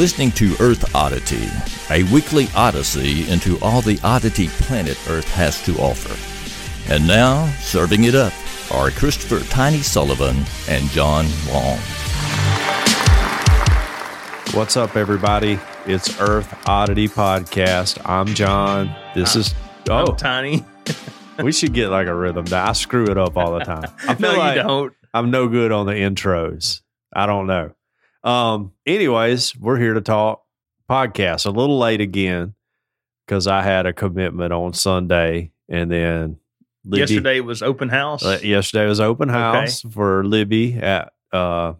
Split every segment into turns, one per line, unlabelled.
listening to Earth Oddity, a weekly odyssey into all the oddity planet Earth has to offer. And now, serving it up are Christopher Tiny Sullivan and John Long.
What's up, everybody? It's Earth Oddity Podcast. I'm John. This is
Oh,
oh,
tiny.
we should get like a rhythm. I screw it up all the time. I feel
no,
like
you don't.
I'm no good on the intros. I don't know. Um. Anyways, we're here to talk podcast. A little late again because I had a commitment on Sunday, and then Libby-
Yesterday was open house.
Uh, yesterday was open
Okay.
house for Libby at uh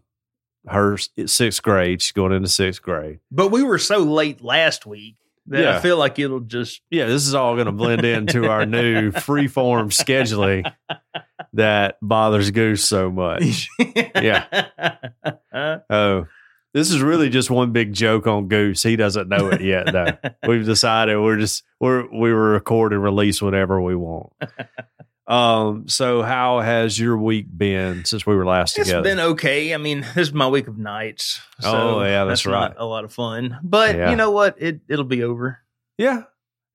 her sixth grade. She's going into sixth grade.
but we were so late last week that
Yeah.
I feel like it'll just
Yeah, this is all going to blend into our new freeform scheduling that bothers Goose so much.
yeah.
Oh, this is really just one big joke on Goose. He doesn't know it yet, though. We've decided we're just we're we were record and release whatever we want. Um. So, how has your week been since we were last
It's
together?
It's been okay. I mean, this is my week of nights. So
Oh, yeah, that's
not
right.
A lot of fun. But
Yeah.
you know what? It it'll be over.
yeah.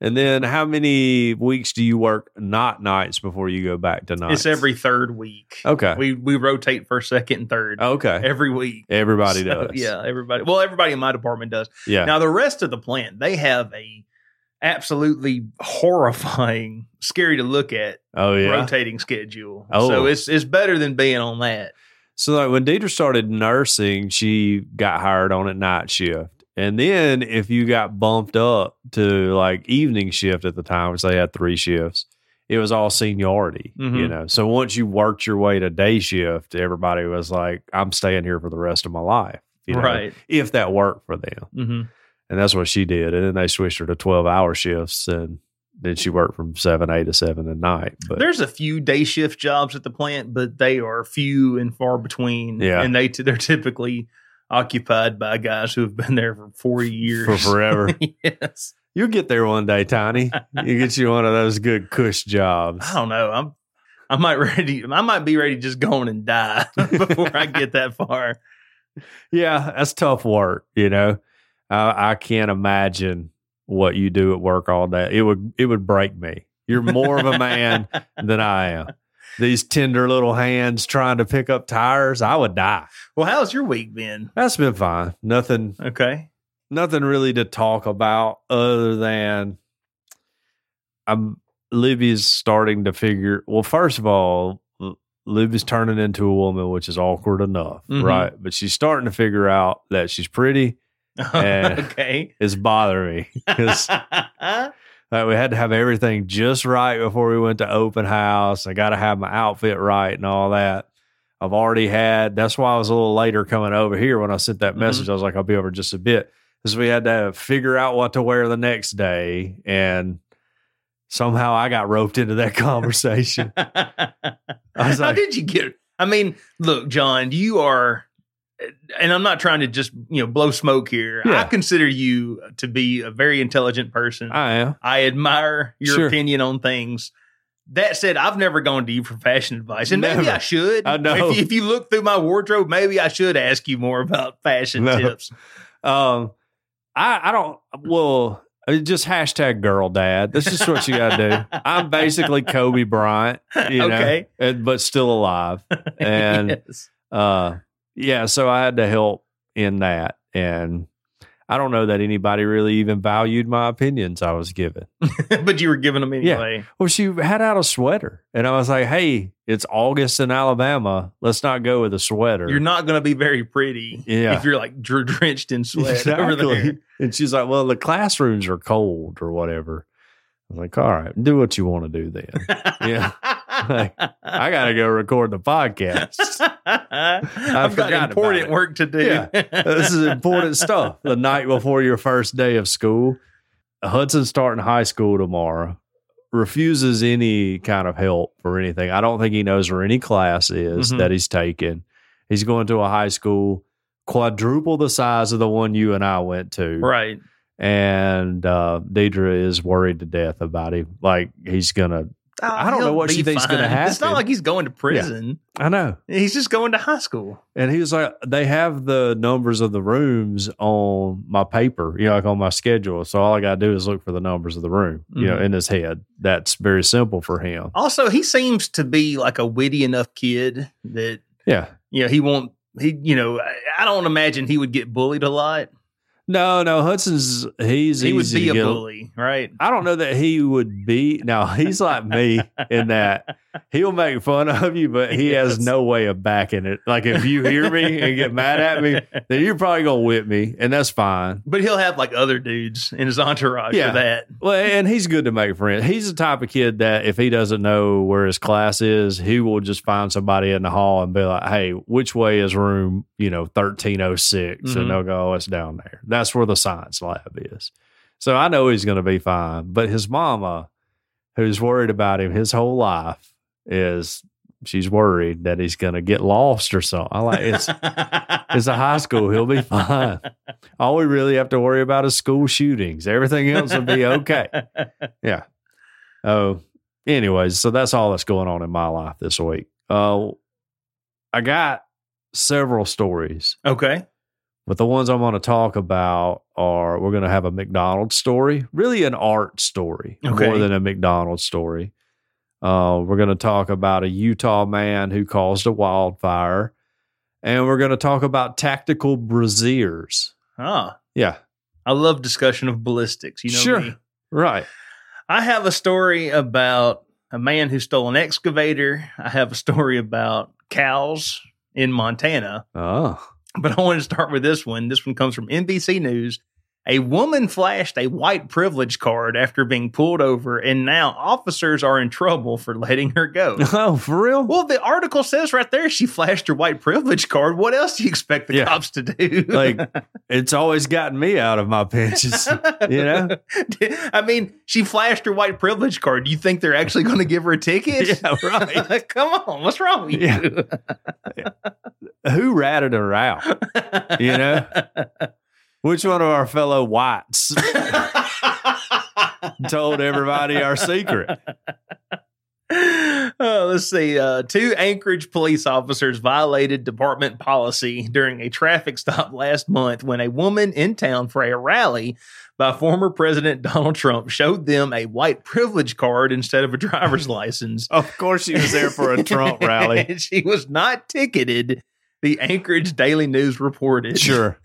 And then, how many weeks do you work not nights before you go back to nights?
It's every third week.
Okay.
We we rotate first, second, and third
okay.
every week.
Everybody
So,
does.
Yeah, everybody. Well, everybody in my department does.
Yeah.
Now the rest of the plant, they have a absolutely horrifying, scary to look at
oh yeah.
rotating schedule.
Oh.
So it's it's better than being on that.
So like when Deidre started nursing, she got hired on at night shift. And then if you got bumped up to like evening shift at the time, which they had three shifts, it was all seniority, you
Mhm.
know. So once you worked your way to day shift, everybody was like, I'm staying here for the rest of my life. You know,
right.
If that worked for them.
hmm
And that's what she did. And then they switched her to 12 hour shifts and then she worked from seven A to seven at night. But
There's a few day shift jobs at the plant, but they are few and far between.
Yeah.
and they they're typically occupied by guys who have been there for forty years
for forever.
yes.
You'll get there one day, Tiny. You get you one of those good cush jobs.
I don't know. I'm I might ready. I might be ready to just go on and die before I get that far.
Yeah, that's tough work. You know, I, I can't imagine what you do at work all day. It would it would break me. You're more of a man than I am. These tender little hands trying to pick up tires, I would die.
Well, how's your week been?
That's been fine. Nothing,
Okay.
nothing really to talk about other than I'm Libby's starting to figure. Well, first of all, Libby's turning into a woman, which is awkward enough,
Mhm.
right? But she's starting to figure out that she's pretty.
Okay.
It's bothering me because we had to have everything just right before we went to open house. I got to have my outfit right and all that. I've already had. That's why I was a little later coming over here when I sent that
Mhm.
message. I was like, I'll be over just a bit because we had to figure out what to wear the next day, and somehow I got roped into that conversation.
How
was like-
did you get? I mean, look, John, you are, and I'm not trying to just you know blow smoke here.
Yeah.
I consider you to be a very intelligent person.
I am.
I admire your
Sure.
opinion on things. That said, I've never gone to you for fashion advice, and maybe I should.
I know.
If, if you look through my wardrobe, maybe I should ask you more about fashion
No.
tips.
Um, I I don't. Well, I mean, just hashtag girl dad. That's just what you got to do. I'm basically Kobe Bryant, you know,
okay,
and, but still alive. And
Yes.
uh, yeah, so I had to help in that, and I don't know that anybody really even valued my opinions I was given.
but you were giving them anyway. Yeah.
Well, she had out a sweater, and I was like, "Hey, it's August in Alabama. Let's not go with a sweater."
You're not going to be very pretty
Yeah.
if you're like drenched in sweat over there.
And she's like, "Well, the classrooms are cold or whatever." I was like, "All right, do what you want to do then." Yeah. Like, I got to go record the podcast.
I've got important work to do.
Yeah. this is important stuff. The night before your first day of school, Hudson's starting high school tomorrow. Refuses any kind of help for anything. I don't think he knows where any class is
Mhm.
that he's taking. He's going to a high school quadruple the size of the one you and I went to.
Right.
And uh, Deidre is worried to death about him. Like he's going to I don't know what she thinks gonna
happen. It's not like he's going to prison.
I know.
He's just going to high school.
And he was like, they have the numbers of the rooms on my paper, you know, like on my schedule. So all I got to do is look for the numbers of the room, you know,
Mhm.
in his head. That's very simple for him.
Also, he seems to be like a witty enough kid that
Yeah.
you know he won't. He, you know, I don't imagine he would get bullied a lot.
No, no, Hudson's, he's
He would be a bully, right?
I don't know that he would be. Now he's like me in that he'll make fun of you, but he has no way of backing it. Like if you hear me and get mad at me, then you're probably gonna whip me, and that's fine.
But he'll have like other dudes in his entourage
Yeah.
for that.
Well, and he's good to make friends. He's the type of kid that if he doesn't know where his class is, he will just find somebody in the hall and be like, "Hey, which way is room? You know, thirteen oh six? And mm-hmm. they'll go, "Oh, it's down there. That's where the science lab is." So I know he's going to be fine. But his mama, who's worried about him his whole life, is she's worried that he's going to get lost or something. I like it's it's a high school. He'll be fine. All we really have to worry about is school shootings. Everything else will be okay. Yeah. Oh, anyways, so that's all that's going on in my life this week. Uh, I got several stories,
okay.
but the ones I'm going to talk about are we're going to have a McDonald's story, really an art story
Okay.
more than a McDonald's story. Uh, we're going to talk about a Utah man who caused a wildfire, and we're going to talk about tactical braziers.
Ah,
Yeah,
I love discussion of ballistics. You know
Sure.
me.
right.
I have a story about a man who stole an excavator. I have a story about cows in Montana.
Oh,
But I want to start with this one. This one comes from NBC News. A woman flashed a white privilege card after being pulled over, and now officers are in trouble for letting her go.
oh, for real?
well, the article says right there she flashed her white privilege card. What else do you expect the
Yeah.
cops to do?
Like, it's always gotten me out of my pinches. you know?
I mean, she flashed her white privilege card. Do you think they're actually going to give her a ticket?
Yeah, right.
Come on, what's wrong with
Yeah.
you?
Who ratted her out? You know? Which one of our fellow whites told everybody our secret?
Oh, let's see. Uh, two Anchorage police officers violated department policy during a traffic stop last month when a woman in town for a rally by former President Donald Trump showed them a white privilege card instead of a driver's license.
Of course, she was there for a Trump rally.
she was not ticketed. The Anchorage Daily News reported.
Sure.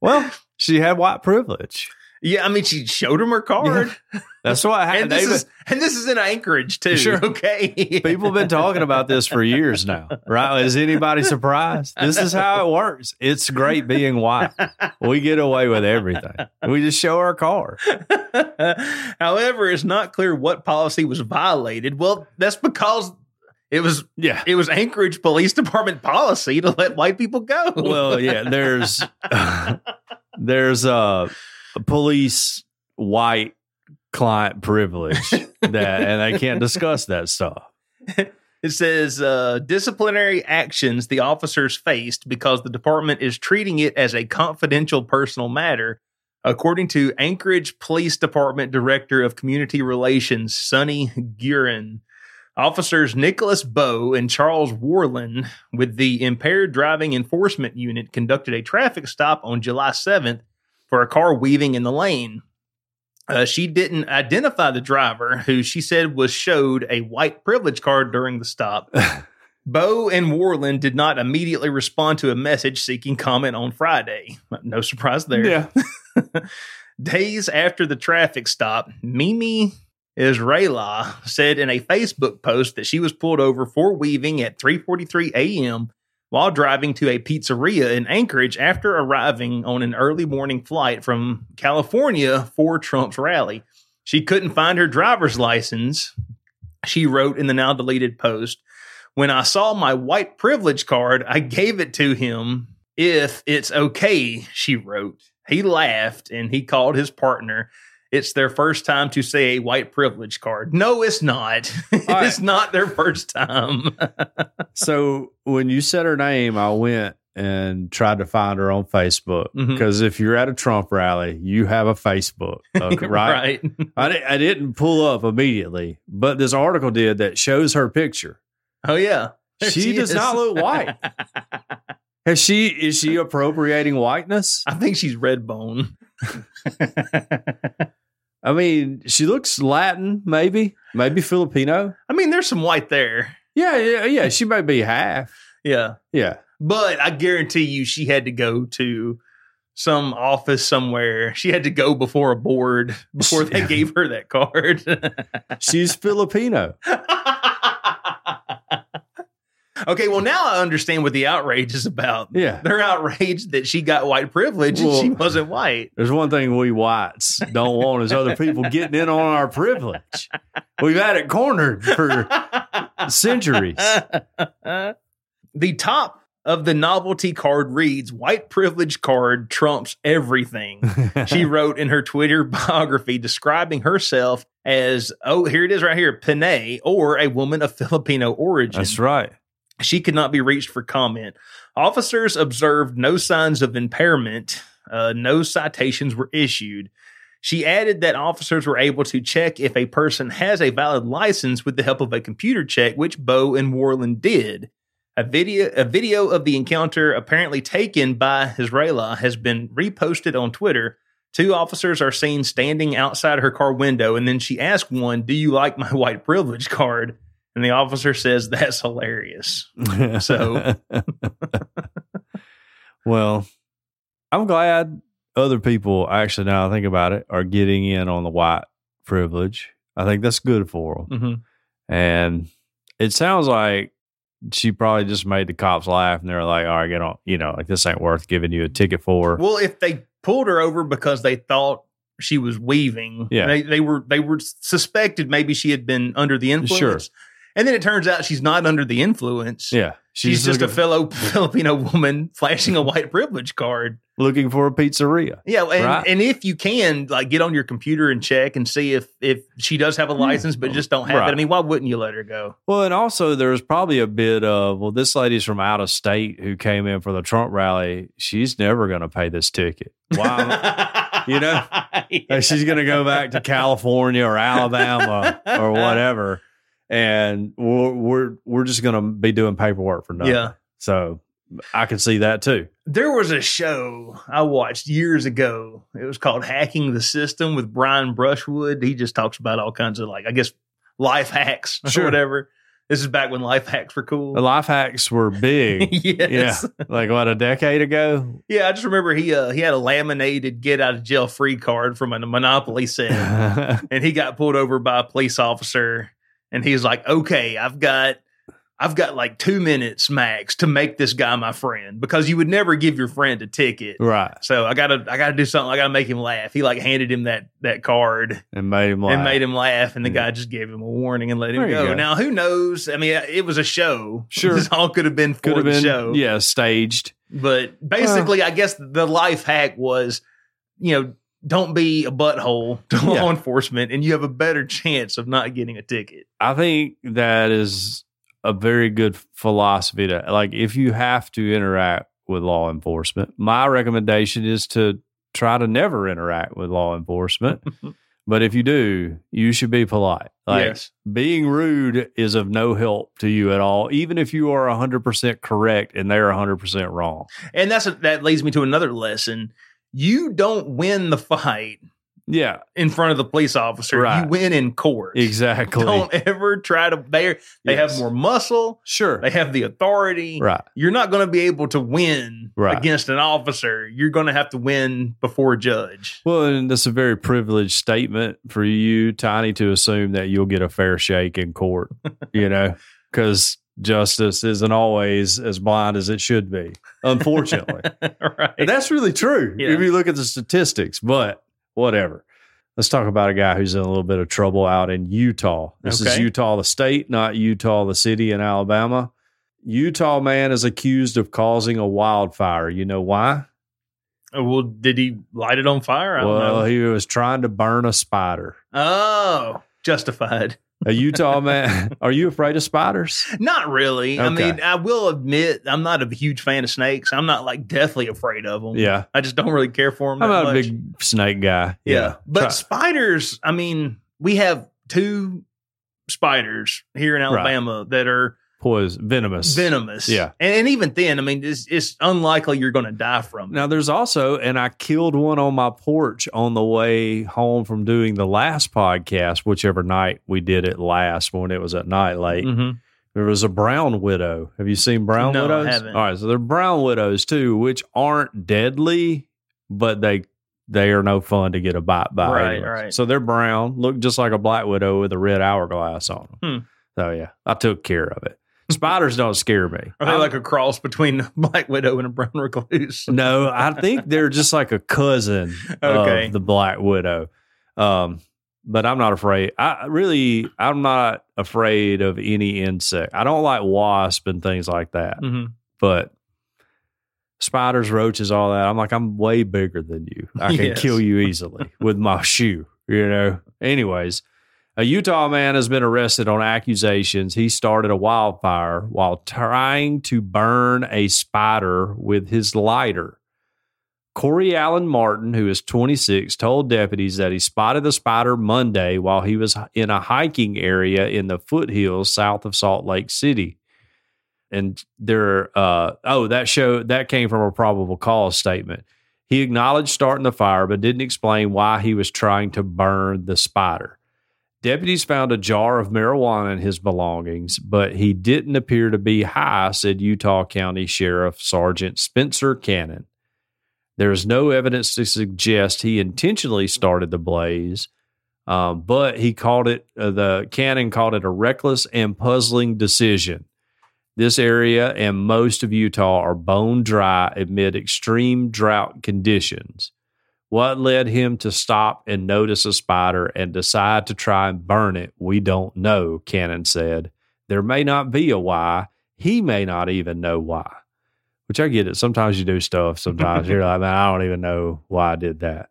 Well, she had white privilege.
Yeah, I mean, she showed him her card,
That's what
and
happened.
this is and this is in Anchorage too.
Sure.
Okay.
People have been talking about this for years now, right? Is anybody surprised? This is how it works. It's great being white. We get away with everything. We just show our car.
However, it's not clear what policy was violated. Well, that's because it was
Yeah.
it was Anchorage Police Department policy to let white people go.
Well, yeah, there's there's a, a police white client privilege that and I can't discuss that stuff.
It says uh, disciplinary actions the officers faced because the department is treating it as a confidential personal matter, according to Anchorage Police Department Director of Community Relations, Sonny Guerin. Officers Nicholas Bowe and Charles Warland with the Impaired Driving Enforcement Unit conducted a traffic stop on July 7th for a car weaving in the lane. Uh, she didn't identify the driver, who she said was showed a white privilege card during the stop. Bowe and Warland did not immediately respond to a message seeking comment on Friday. No surprise there.
Yeah.
Days after the traffic stop, Mimi Israelah said in a Facebook post that she was pulled over for weaving at 3:43 a.m. while driving to a pizzeria in Anchorage after arriving on an early morning flight from California for Trump's rally. She couldn't find her driver's license. She wrote in the now deleted post, "When I saw my white privilege card, I gave it to him if it's okay," she wrote. He laughed and he called his partner. It's their first time to say a white privilege card. No, it's not. it's
right.
not their first time.
So when you said her name, I went and tried to find her on Facebook
mm-hmm.
because if you're at a Trump rally, you have a Facebook, okay, right?
right.
I, I didn't pull up immediately, but this article did that shows her picture.
Oh yeah. There
She does not look white. Has she is she appropriating whiteness?
I think she's red bone.
I mean, she looks Latin, maybe, maybe Filipino.
I mean, there's some white there.
Yeah, yeah, yeah. She might be half.
Yeah.
Yeah.
But I guarantee you she had to go to some office somewhere. She had to go before a board before they gave her that card.
She's Filipino.
okay, well now I understand what the outrage is about.
Yeah.
They're outraged that she got white privilege and she wasn't white.
There's one thing we whites don't want is other people getting in on our privilege. We've had it cornered for centuries.
the top of the novelty card reads white privilege card trumps everything. she wrote in her Twitter biography describing herself as, oh, here it is right here, Pinay, or a woman of Filipino origin.
That's right.
She could not be reached for comment. Officers observed no signs of impairment. Uh, no citations were issued. She added that officers were able to check if a person has a valid license with the help of a computer check, which Bowe and Warland did. A video, a video of the encounter, apparently taken by Israelah, has been reposted on Twitter. Two officers are seen standing outside her car window, and then she asked one, "Do you like my white privilege card?" And the officer says, "That's hilarious." So-
well, I'm glad other people actually now I think about it are getting in on the white privilege. I think that's good for them.
Mm-hmm.
And it sounds like she probably just made the cops laugh and they're like, all right, get on, you know, like this ain't worth giving you a ticket for.
Well, if they pulled her over because they thought she was weaving,
Yeah.
they, they were they were suspected maybe she had been under the influence.
Sure.
And then it turns out she's not under the influence.
yeah.
She's, just a fellow Filipino woman flashing a white privilege card.
looking for a pizzeria.
Yeah, and,
Right.
and if you can, like, get on your computer and check and see if if she does have a hmm. license, but just don't have
Right.
it. I mean, why wouldn't you let her go?
Well, and also there's probably a bit of, well, this lady's from out of state who came in for the Trump rally. She's never going to pay this ticket. Why? you know?
Yeah.
she's going to go back to California or Alabama or whatever. And we're, we're, we're just going to be doing paperwork for nothing.
Yeah.
So I can see that too.
There was a show I watched years ago. It was called Hacking the System with Brian Brushwood. He just talks about all kinds of like, I guess, life hacks or whatever. This is back when life hacks were cool.
The life hacks were big.
yes.
Yeah. Like what, a decade ago?
Yeah, I just remember he uh, he had a laminated get out of jail free card from a Monopoly set, and he got pulled over by a police officer, and he's like, "Okay, I've got." I've got like two minutes max to make this guy my friend because you would never give your friend a ticket.
right.
So I gotta I gotta do something. I gotta make him laugh. He like handed him that that card
And made him laugh.
and made him laugh, and the
Yeah.
guy just gave him a warning and let him go.
go.
Now who knows? I mean, it was a show.
Sure.
this all could have been for
Could have
the
been,
show.
yeah, staged.
But basically, I guess the life hack was, you know, don't be a butthole to
Yeah.
law enforcement, and you have a better chance of not getting a ticket.
I think that is a very good philosophy to like if you have to interact with law enforcement. My recommendation is to try to never interact with law enforcement. but if you do, you should be polite. Like
yes.
being rude is of no help to you at all, even if you are 100% correct and they're 100% wrong.
And that's that leads me to another lesson. You don't win the fight
Yeah,
in front of the police officer.
Right.
You win in court.
exactly.
Don't ever try to. They they
Yes.
have more muscle.
Sure.
They have the authority.
Right.
You're not going to be able to win
Right.
against an officer. You're going to have to win before a judge.
Well, and that's a very privileged statement for you, Tiny, to assume that you'll get a fair shake in court, you know, because justice isn't always as blind as it should be, unfortunately.
right.
and that's really true
Yeah.
if you look at the statistics, but whatever. Let's talk about a guy who's in a little bit of trouble out in Utah. This is Utah, the state, not Utah, the city in Alabama. Utah man is accused of causing a wildfire. You know why?
Oh, well, did he light it on fire? I don't
Well,
know.
he was trying to burn a spider.
Oh, justified.
A Utah man. Are you afraid of spiders?
Not really. I mean, I will admit I'm not a huge fan of snakes. I'm not like deathly afraid of them.
Yeah,
I just don't really care for them.
I'm not a big snake guy.
Yeah. But
Try-
spiders, I mean, we have two spiders here in Alabama that are
poison, venomous,
venomous.
Yeah.
And, and even then, I mean, it's, it's unlikely you're going to die from them.
Now there's also, and I killed one on my porch on the way home from doing the last podcast, whichever night we did it last when it was at night late.
Mhm.
There was a brown widow. Have you seen brown
No, I
widows?
haven't.
All right, so they're brown widows too, which aren't deadly, but they they are no fun to get a bite by.
Right,
anyways.
right.
So they're brown, look just like a black widow with a red hourglass on them.
Hmm.
So yeah, I took care of it. Spiders don't scare me.
Are they
I'm-
like a cross between a black widow and a brown recluse?
no, I think they're just like a cousin
Okay.
of the Black Widow. Um, but I'm not afraid. I really, I'm not afraid of any insect. I don't like wasp and things like that.
Mhm.
But spiders, roaches, all that. I'm like, I'm way bigger than you. I can
Yes.
kill you easily with my shoe. You know. Anyways, a Utah man has been arrested on accusations he started a wildfire while trying to burn a spider with his lighter. Corey Allen Martin, who is 26, told deputies that he spotted the spider Monday while he was in a hiking area in the foothills south of Salt Lake City. And there, uh, oh, that show that came from a probable cause statement. He acknowledged starting the fire, but didn't explain why he was trying to burn the spider. Deputies found a jar of marijuana in his belongings, but he didn't appear to be high, said Utah County Sheriff Sergeant Spencer Cannon. There is no evidence to suggest he intentionally started the blaze, um, but he called it, uh, the Cannon called it a reckless and puzzling decision. This area and most of Utah are bone dry amid extreme drought conditions. What led him to stop and notice a spider and decide to try and burn it, we don't know, Cannon said. There may not be a why. He may not even know why. Which I get it. Sometimes you do stuff. Sometimes you're like, man, I don't even know why I did that.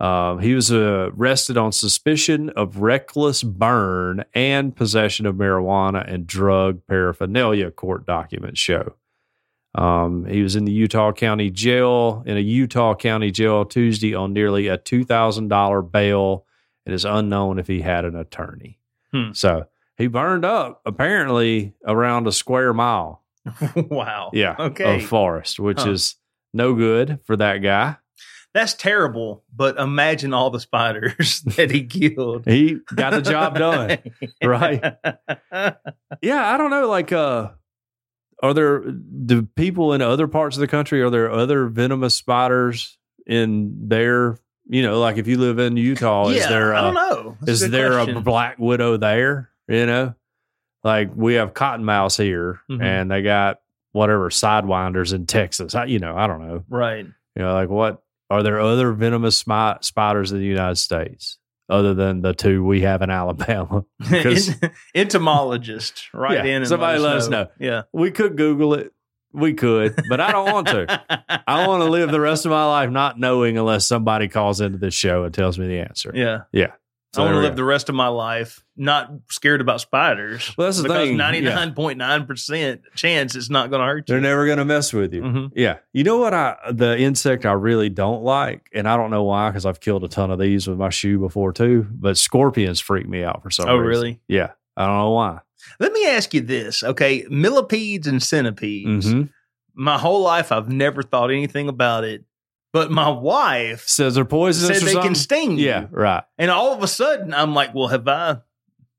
Um, he was uh, arrested on suspicion of reckless burn and possession of marijuana and drug paraphernalia, court documents show. Um, he was in the Utah County Jail, in a Utah County jail Tuesday on nearly a $2,000 bail. It is unknown if he had an attorney.
Hmm.
So he burned up apparently around a square mile.
wow.
Yeah.
Okay.
Of forest, which
Huh.
is no good for that guy.
That's terrible. But imagine all the spiders that he killed.
He got the job done. Right. Yeah, I don't know. Like, uh, are there do people in other parts of the country? Are there other venomous spiders in there? You know, like if you live in Utah,
yeah,
is there
I don't
a,
know. That's
is there a black widow there? You know, like we have cottonmouths here,
Mhm.
and they got whatever sidewinders in Texas. I, you know, I don't know.
right?
You know, like what are there other venomous smi- spiders in the United States other than the two we have in Alabama.
Entomologist, right
Yeah,
in.
Somebody let us know.
Yeah,
We could Google it. We could, but I don't want to. I want to live the rest of my life not knowing unless somebody calls into this show and tells me the answer.
yeah.
Yeah. So
I want to live the rest of my life not scared about spiders.
Well, that's the
because
thing,
ninety nine point nine percent chance it's not going to hurt you.
They're never going to mess with you.
Mhm.
Yeah. You know what? I the insect I really don't like, and I don't know why because I've killed a ton of these with my shoe before too. But scorpions freak me out for some reason.
Oh,
reason.
really?
Yeah. I don't know why.
Let me ask you this, okay? Millipedes and centipedes.
hmm
My whole life, I've never thought anything about it. But my wife
Says they're poisonous
said they
something.
can sting you.
yeah. Right.
And all of a sudden, I'm like, well, have I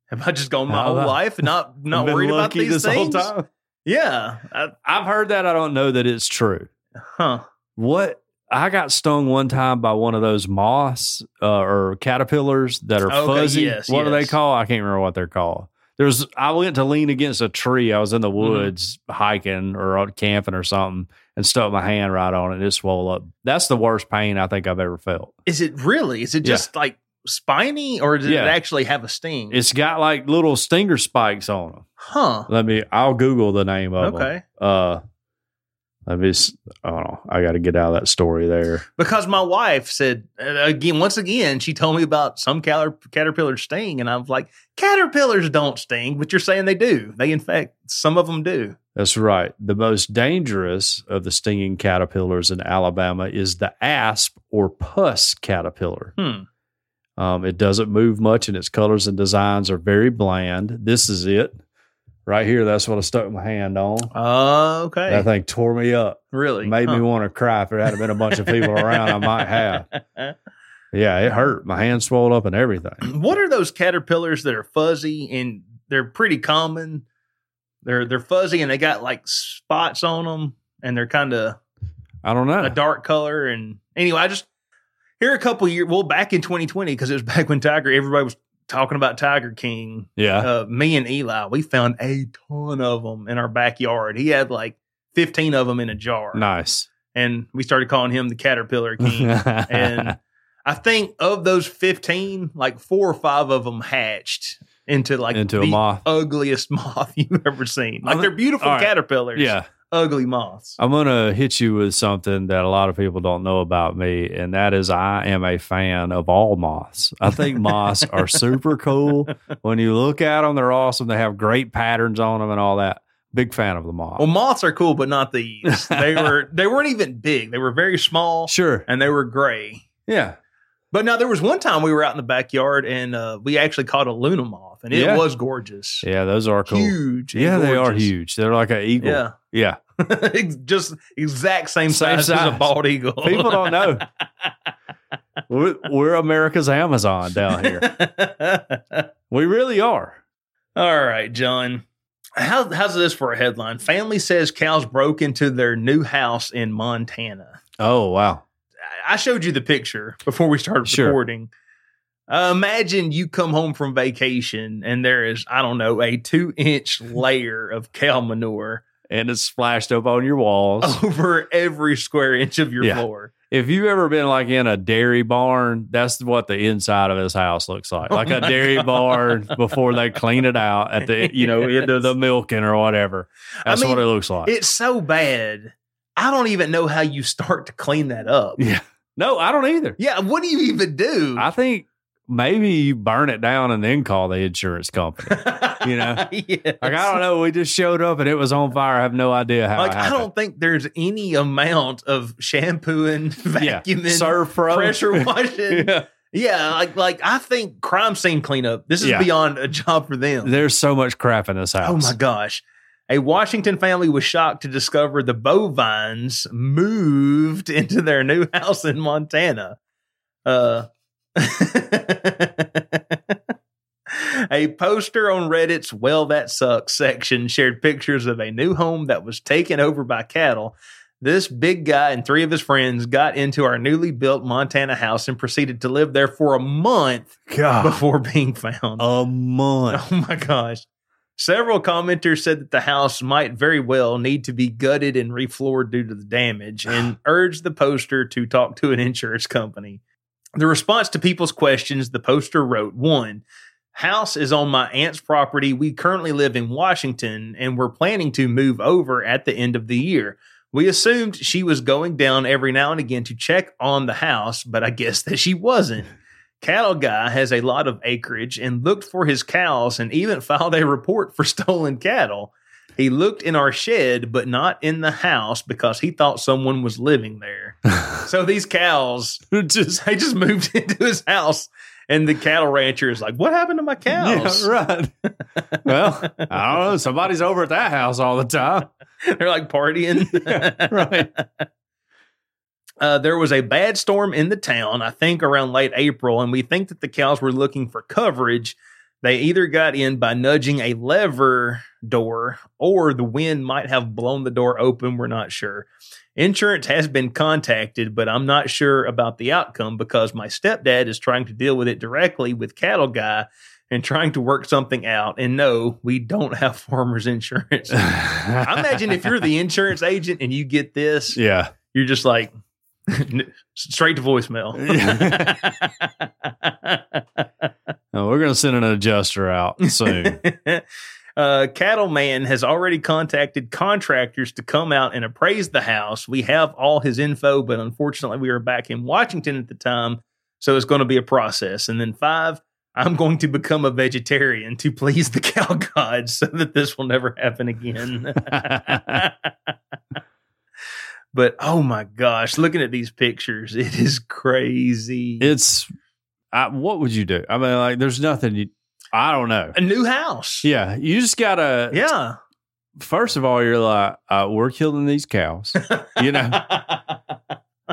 have I just gone my whole life and not not worried about these
this
things?
whole time.
Yeah. I-
I've heard that. I don't know that it's true.
huh.
What I got stung one time by one of those moths uh, or caterpillars that are
Okay,
fuzzy.
yes,
what do they
yes.
call? I can't remember what they're called. There's I went to lean against a tree. I was in the
Mm-hmm.
woods hiking or out camping or something and stuck my hand right on it. and It swelled up. That's the worst pain I think I've ever felt.
Is it really? Is it
Yeah.
just like spiny or does
Yeah.
it actually have a sting?
It's got like little stinger spikes on them.
huh.
Let me. I'll Google the name of them.
Okay.
Uh, I don't know. I got to get out of that story there.
Because my wife said uh, again, once again, she told me about some cater- caterpillar sting, and I'm like, caterpillars don't sting, but you're saying they do. They, in fact, some of them do.
That's right. The most dangerous of the stinging caterpillars in Alabama is the asp or puss caterpillar.
Hmm.
Um, it doesn't move much, and its colors and designs are very bland. This is it. Right here, that's what I stuck my hand on.
Uh, okay.
That thing tore me up.
really
Made me want to cry. If there hadn't been a bunch of people around, I might have. Yeah, it hurt. My hand swelled up and everything.
what are those caterpillars that are fuzzy and they're pretty common? They're they're fuzzy and they got like spots on them, and they're kind of
I don't know.
a dark color. And anyway, I just here a couple years, well, back in 2020, because it was back when Tiger, everybody was talking about Tiger King.
Yeah.
Uh, me and Eli, we found a ton of them in our backyard. He had like 15 of them in a jar,
nice.
and we started calling him the Caterpillar King. and I think of those 15, like four or five of them hatched into like
Into a
the
moth.
ugliest moth you've ever seen. Like they're beautiful
right.
caterpillars,
yeah.
ugly moths.
I'm going to hit you with something that a lot of people don't know about me, and that is I am a fan of all moths. I think moths are super cool. When you look at them, they're awesome. They have great patterns on them and all that. Big fan of the moth.
Well, moths are cool, but not these. They were they weren't even big. They were very small
sure.
and they were gray.
Yeah.
But now there was one time we were out in the backyard and uh, we actually caught a luna moth, and it
Yeah.
was gorgeous,
Yeah, those are cool.
huge.
Yeah, they are huge. They're like an eagle.
Yeah,
Yeah.
just exact same,
Same
size, as a bald eagle.
People don't know. We're, we're America's Amazon down here. We really are.
All right, John. How, how's this for a headline? Family says cows broke into their new house in Montana.
Oh, wow.
I showed you the picture before we started
Sure.
recording. Uh, imagine you come home from vacation and there is, I don't know, a two inch layer of cow manure
And it's splashed up on your walls.
over every square inch of your
Yeah.
floor.
If you've ever been like in a dairy barn, that's what the inside of this house looks like.
Oh
Like a dairy
gosh.
barn before they clean it out at the, you know, into the milking or whatever. That's
mean,
what it looks like.
It's so bad. I don't even know how you start to clean that up.
yeah. No, I don't either.
Yeah, what do you even do?
I think maybe you burn it down and then call the insurance company. you know?
Yes.
Like, I don't know. We just showed up and it was on fire. I have no idea how
Like I don't think there's any amount of shampooing,
yeah.
vacuuming,
Surf
pressure washing.
yeah.
Yeah, like like I think crime scene cleanup. This is
Yeah.
beyond a job for them.
There's so much crap in this house.
Oh my gosh. A Washington family was shocked to discover the bovines moved into their new house in Montana. Uh A poster on Reddit's Well That Sucks section shared pictures of a new home that was taken over by cattle. This big guy and three of his friends got into our newly built Montana house and proceeded to live there for a month
God.
before being found.
A month.
Oh my gosh. Several commenters said that the house might very well need to be gutted and refloored due to the damage and urged the poster to talk to an insurance company. The response to people's questions, the poster wrote one, House is on my aunt's property. We currently live in Washington and we're planning to move over at the end of the year. We assumed she was going down every now and again to check on the house, but I guess that she wasn't. Cattle guy has a lot of acreage and looked for his cows and even filed a report for stolen cattle. He looked in our shed, but not in the house because he thought someone was living there. so these cows,
just
they just moved into his house, and the cattle rancher is like, "What happened to my cows?"
Yeah, right. well, I don't know. Somebody's over at that house all the time.
They're like partying.
Yeah, right.
Uh, there was a bad storm in the town, I think around late April, and we think that the cows were looking for coverage. They either got in by nudging a lever door or the wind might have blown the door open. We're not sure. Insurance has been contacted, but I'm not sure about the outcome because my stepdad is trying to deal with it directly with Cattle Guy and trying to work something out. And no, we don't have farmers insurance. I imagine if you're the insurance agent and you get this,
yeah.
you're just like straight to voicemail.
Oh, we're going to send an adjuster out soon.
Uh, Cattleman has already contacted contractors to come out and appraise the house. We have all his info, but unfortunately, we were back in Washington at the time, so it's going to be a process. And then five, I'm going to become a vegetarian to please the cow gods so that this will never happen again. But oh my gosh, looking at these pictures, it is crazy.
It's I, what would you do? I mean, like, there's nothing. You, I don't know.
a new house.
Yeah, you just gotta.
Yeah.
First of all, you're like, uh, we're killing these cows. You know,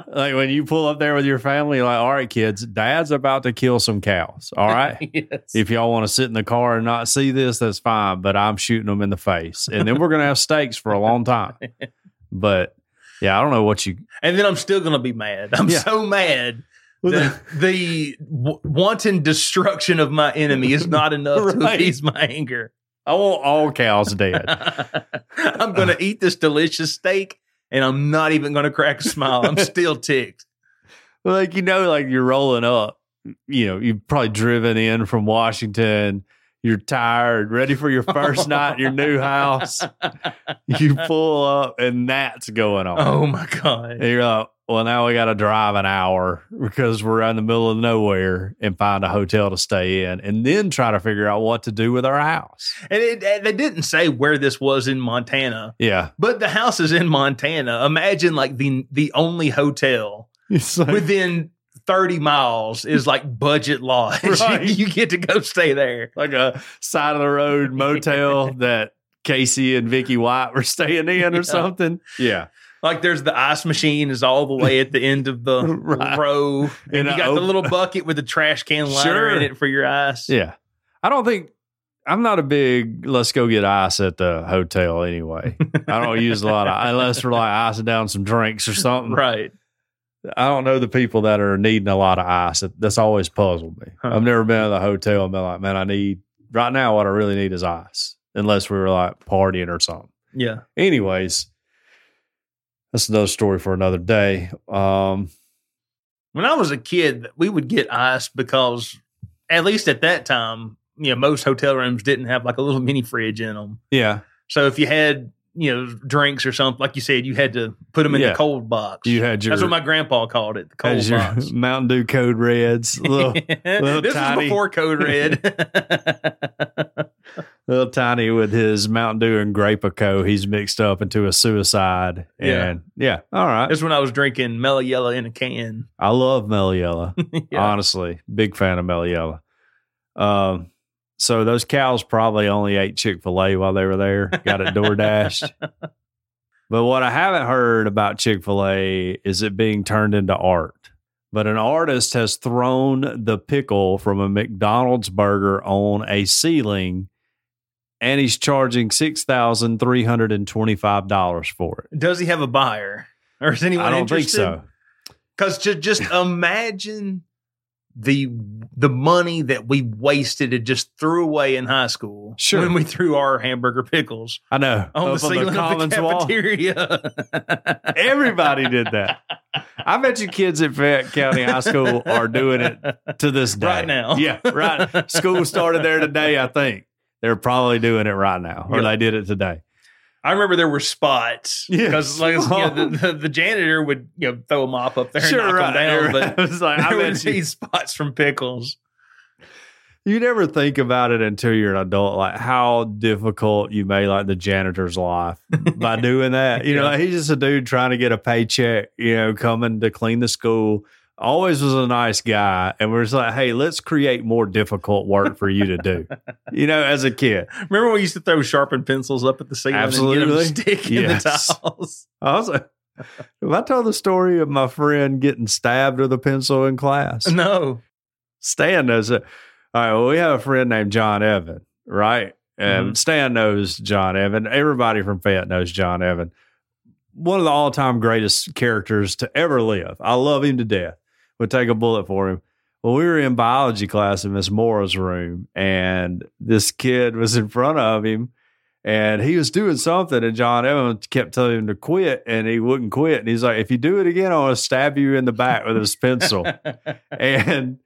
like when you pull up there with your family, like, all right, kids, dad's about to kill some cows. All right.
yes.
if y'all want to sit in the car and not see this, that's fine. But I'm shooting them in the face, and then we're gonna have steaks for a long time. But yeah, I don't know what you.
and then I'm still going to be mad. I'm
Yeah.
so mad. that the w- wanton destruction of my enemy is not enough to
Right.
appease my anger.
I want all cows dead.
I'm going to eat this delicious steak and I'm not even going to crack a smile. I'm still ticked.
like you know, like you're rolling up. You know, you've probably driven in from Washington. You're tired, ready for your first night in your new house. You pull up, and that's going on.
Oh my God.
And you're like, well, now we got to drive an hour because we're in the middle of nowhere and find a hotel to stay in, and then try to figure out what to do with our house.
And it, and they didn't say where this was in Montana,
Yeah,
but the house is in Montana. Imagine like the the only hotel
like,
within 30 miles is like budget lodge.
Right.
you get to go stay there.
like a side of the road motel that Casey and Vicky White were staying in or
Yeah.
something. Yeah,
Like there's the ice machine is all the way at the end of the
Right.
row. And
In
you
a
got the little bucket with the trash can liner
Sure.
in it for your ice.
yeah. I don't think. I'm not a big let's go get ice at the hotel anyway. I don't use a lot of unless we're like icing down some drinks or something.
Right.
I don't know the people that are needing a lot of ice. That's always puzzled me.
Huh.
I've never been at the hotel and been like, man, I need right now. What I really need is ice, unless we were like partying or something.
Yeah.
Anyways, that's another story for another day. Um,
When I was a kid, we would get ice because at least at that time, you know, most hotel rooms didn't have like a little mini fridge in them.
yeah,
So if you had, you know, drinks or something, like you said, you had to put them in
Yeah.
the cold box.
you had your
That's what my grandpa called it, the cold box.
Mountain Dew Code Reds, little little
this
tiny-
was before Code Red.
little tiny with his Mountain Dew and Grapico. He's mixed up into a suicide.
Yeah.
And yeah, all right.
This is when I was drinking Mellow Yellow in a can.
I love Mellow Yellow.
Yeah.
honestly. Big fan of Mellow Yellow. Um, so those cows probably only ate Chick fil A while they were there, got it door dashed. but what I haven't heard about Chick fil A is it being turned into art. But an artist has thrown the pickle from a McDonald's burger on a ceiling and he's charging $6,325 for it.
Does he have a buyer? Or is anyone
I don't think so.
Because just imagine the the money that we wasted and just threw away in high school
Sure.
when we threw our hamburger pickles
I know.
on the
Up
ceiling of the
Commons wall.
cafeteria.
Everybody did that. I bet you kids at Fayette County High School are doing it to this day.
Right now.
Yeah, right. School started there today, I think. They're probably doing it right now, or
Yeah.
they did it today.
I remember there were spots
Yeah.
because like you know, the, the, janitor would you know throw a mop up there and knock them down, but
It's like, I
would
you,
spots from pickles.
you never think about it until you're an adult, like how difficult you made like the janitor's life by doing that. You know,
Yeah.
like, he's just a dude trying to get a paycheck, you know, coming to clean the school. Always was a nice guy. And we're just like, hey, let's create more difficult work for you to do, you know, as a kid.
Remember we used to throw sharpened pencils up at the ceiling and
Absolutely.
get them to stick in the tiles?
I was like, have I told the story of my friend getting stabbed with a pencil in class?
No.
Stan knows it. All right. Well, we have a friend named John Evan, right? And mm-hmm. Stan knows John Evan. Everybody from Fayette knows John Evan. One of the all time greatest characters to ever live. I love him to death. Would take a bullet for him. Well, we were in biology class in Miss Mora's room, and this kid was in front of him, and he was doing something, and John Evans kept telling him to quit, and he wouldn't quit. And he's like, "If you do it again, I want to stab you in the back with this pencil." and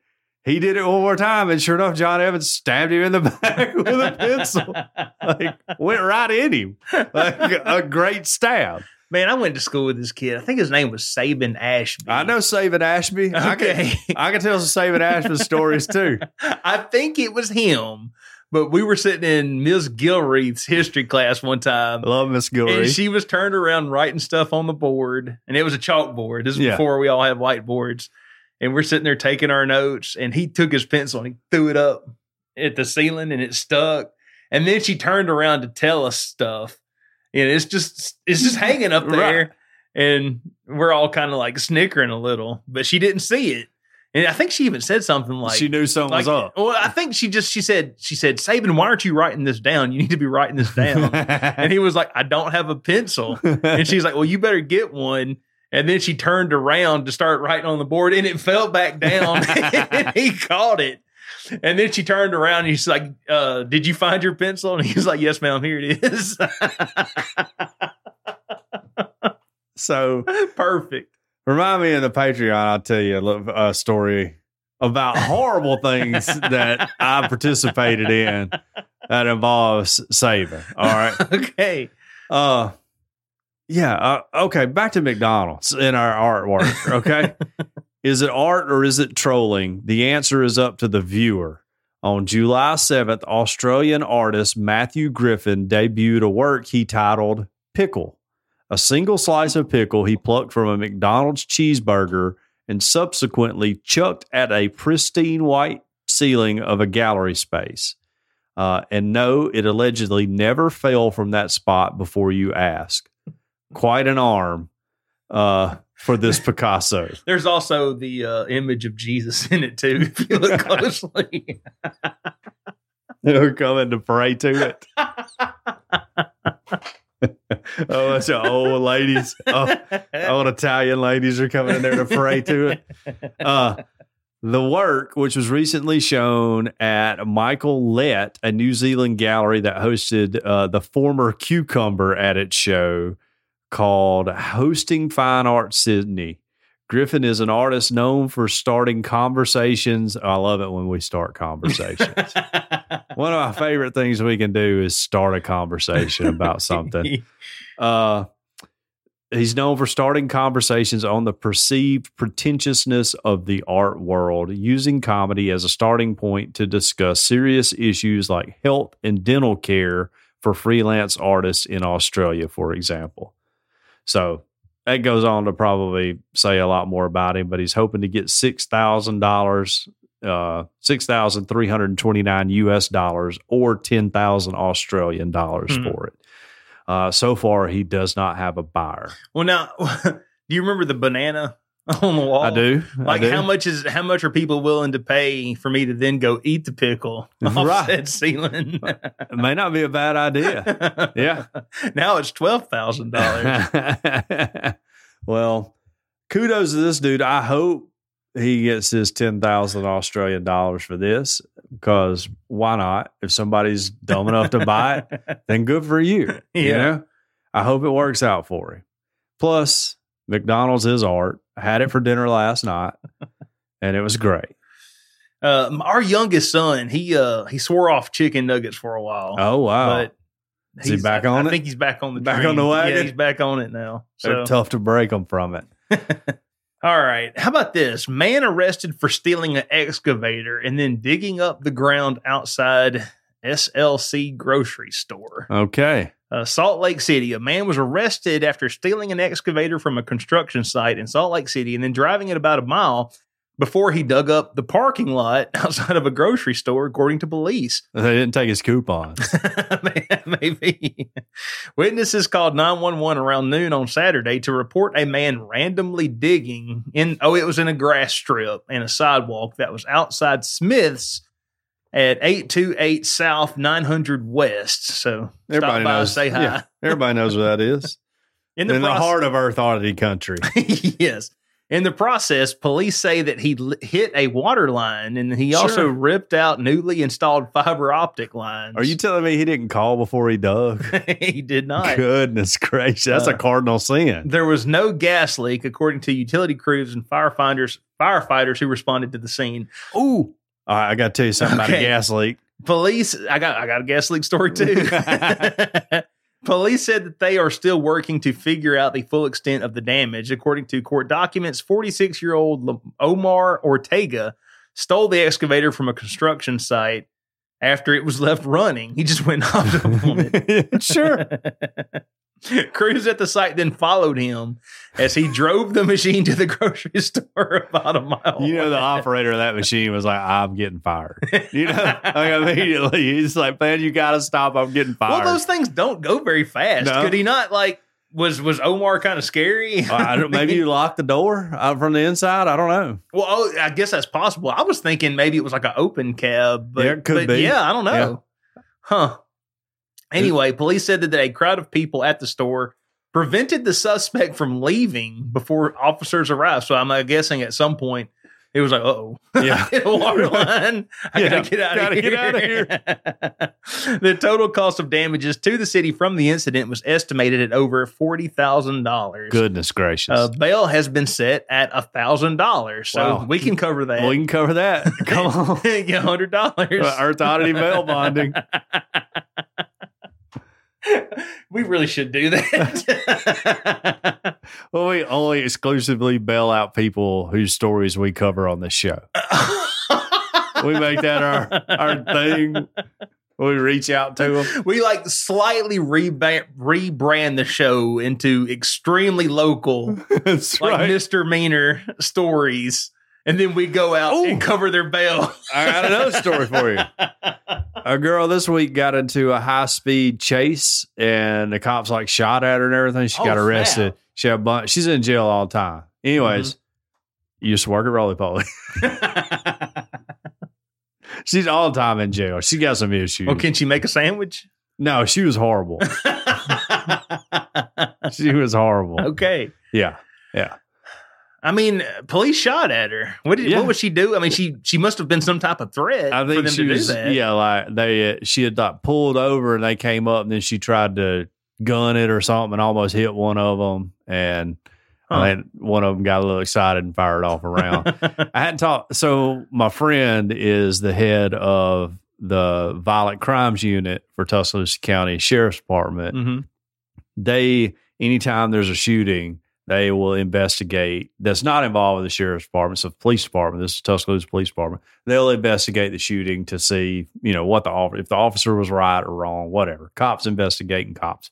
he did it one more time, and sure enough, John Evans stabbed him in the back with a pencil. Like went right in him, like a great stab.
Man, I went to school with this kid. I think his name was Saban Ashby.
I know Saving Ashby. I
Okay.
can I can tell some Saving Ashby stories too.
I think it was him, but we were sitting in Ms. Gilreath's history class one time.
I love Miss
Gilreath.
And
she was turned around writing stuff on the board, and it was a chalkboard. This is
Yeah.
before we all had whiteboards. And we're sitting there taking our notes, and he took his pencil and he threw it up at the ceiling, and it stuck. And then she turned around to tell us stuff, and it's just it's just hanging up there,
Right.
and we're all kind of like snickering a little, but she didn't see it. And I think she even said something like,
she knew something
like,
was up.
well, I think she just she said she said, Saban, why aren't you writing this down? You need to be writing this down. and he was like, I don't have a pencil. And she's like, Well, you better get one. And then she turned around to start writing on the board and it fell back down and he caught it. And then she turned around and he's like, uh, Did you find your pencil? And he's like, Yes, ma'am, here it is.
so
Perfect.
remind me in the Patreon. I'll tell you a, little, a story about horrible things that I participated in that involves Saban. All right.
Okay.
Uh, yeah. Uh, okay. Back to McDonald's in our artwork. Okay. is it art or is it trolling? The answer is up to the viewer. On July 7th, Australian artist Matthew Griffin debuted a work he titled Pickle, a single slice of pickle he plucked from a McDonald's cheeseburger and subsequently chucked at a pristine white ceiling of a gallery space. Uh, and no, it allegedly never fell from that spot before you ask. Quite an arm uh, for this Picasso.
There's also the uh, image of Jesus in it too, if you look closely.
They're coming to pray to it. oh, that's your old ladies. Oh, old Italian ladies are coming in there to pray to it. Uh, the work, which was recently shown at Michael Lett, a New Zealand gallery that hosted uh, the former Cucumber at its show called Hosting Fine Art Sydney. Griffin is an artist known for starting conversations. I love it when we start conversations. One of my favorite things we can do is start a conversation about something. Uh, he's known for starting conversations on the perceived pretentiousness of the art world, using comedy as a starting point to discuss serious issues like health and dental care for freelance artists in Australia, for example. So that goes on to probably say a lot more about him, but he's hoping to get six thousand dollars, uh, six thousand three hundred twenty nine U.S. dollars, or ten thousand Australian dollars
Hmm.
for it. Uh, so far, he does not have a buyer.
Well, now, do you remember the banana on the wall?
I do. I
Like
do.
how much is how much are people willing to pay for me to then go eat the pickle off
Right.
said ceiling?
It may not be a bad idea. Yeah.
Now it's twelve thousand dollars.
well, kudos to this dude. I hope he gets his ten thousand Australian dollars for this because why not? If somebody's dumb enough to buy it, then good for you. You
Yeah.
know, I hope it works out for him. Plus, McDonald's is art. I had it for dinner last night, and it was great.
Uh, our youngest son, he uh he swore off chicken nuggets for a while.
Oh wow,
but
Is he
he's-
back on
I
it?
think he's back on the
Back
train.
on the wagon?
Yeah, he's back on it now.
they're
So
tough to break them from it.
All right. How about this? Man arrested for stealing an excavator and then digging up the ground outside SLC grocery store.
Okay,
Uh, Salt Lake City. A man was arrested after stealing an excavator from a construction site in Salt Lake City and then driving it about a mile before he dug up the parking lot outside of a grocery store, according to police.
they didn't take his coupons.
Maybe. Witnesses called 911 around noon on Saturday to report a man randomly digging in, oh, it was in a grass strip and a sidewalk that was outside Smith's at 828 South 900 West. So
Everybody
stop by,
knows.
say hi.
Yeah, everybody knows what that is.
In
In the, heart of Earth Oddity country.
yes. In the process, police say that he l- hit a water line and he also ripped out newly installed fiber optic lines.
Are you telling me he didn't call before he dug?
he did not.
Goodness gracious, that's
Uh,
a cardinal sin.
There was no gas leak, according to utility crews and firefighters firefighters who responded to the scene.
Ooh, all right, I got to tell you something about a gas leak.
Police, I got I got a gas leak story too. Police said that they are still working to figure out the full extent of the damage. According to court documents, 46 year old Omar Ortega stole the excavator from a construction site after it was left running. He just went off on it.
sure.
Crews at the site then followed him as he drove the machine to the grocery store about a mile.
You know, the operator of that machine was like, I'm getting fired. You know, like immediately he's like, man, you got to stop. I'm getting fired.
Well, those things don't go very fast.
No.
Could he not like? Was was Omar kind of scary?
Uh, I don't, maybe you locked the door out from the inside. I don't know.
Well, oh, I guess that's possible. I was thinking maybe it was like an open cab, but
Yeah, it could be.
Yeah, I don't know. Huh. Anyway, police said that a crowd of people at the store prevented the suspect from leaving before officers arrived. So I'm uh, guessing at some point it was like, oh,
Yeah.
water line. I
Yeah,
gotta get out
gotta
of
get
here. the total cost of damages to the city from the incident was estimated at over forty thousand dollars.
Goodness gracious.
Uh, bail has been set at a thousand dollars, so
Wow.
we can cover that.
we can cover that. Come on.
yeah, hundred dollars.
Earth Oddity bail bonding.
We really should do that.
Well, we only exclusively bail out people whose stories we cover on this show. We make that our, our thing. We reach out to them.
we like slightly reba- rebrand the show into extremely local,
That's
like
right.
misdemeanor stories, and then we go out
Ooh.
and cover their bail.
I got another story for you. A girl this week got into a high speed chase, and the cops like shot at her and everything. She
Oh,
got arrested. She had a bunch. She's in jail all the time. Anyways,
Mm-hmm.
used to work at Roly Poly. She's all the time in jail. She got some issues.
well, can she make a sandwich?
No, she was horrible. she was horrible.
okay.
Yeah, yeah.
I mean, police shot at her. What did
Yeah.
what would she do? I mean, she she must have been some type of threat
I
for
think
them
she
to
was.
do that.
Yeah, like they. Uh, she had like pulled over and they came up and then she tried to gun it or something and almost hit one of them and.
Huh.
I think one of them got a little excited and fired off around. I hadn't talked. So my friend is the head of the violent crimes unit for Tuscaloosa County Sheriff's Department.
hmm
They anytime there's a shooting, they will investigate. That's not involved with the sheriff's department. It's the police department. This is Tuscaloosa Police Department. They'll investigate the shooting to see, you know, what the if the officer was right or wrong, whatever. Cops investigating cops.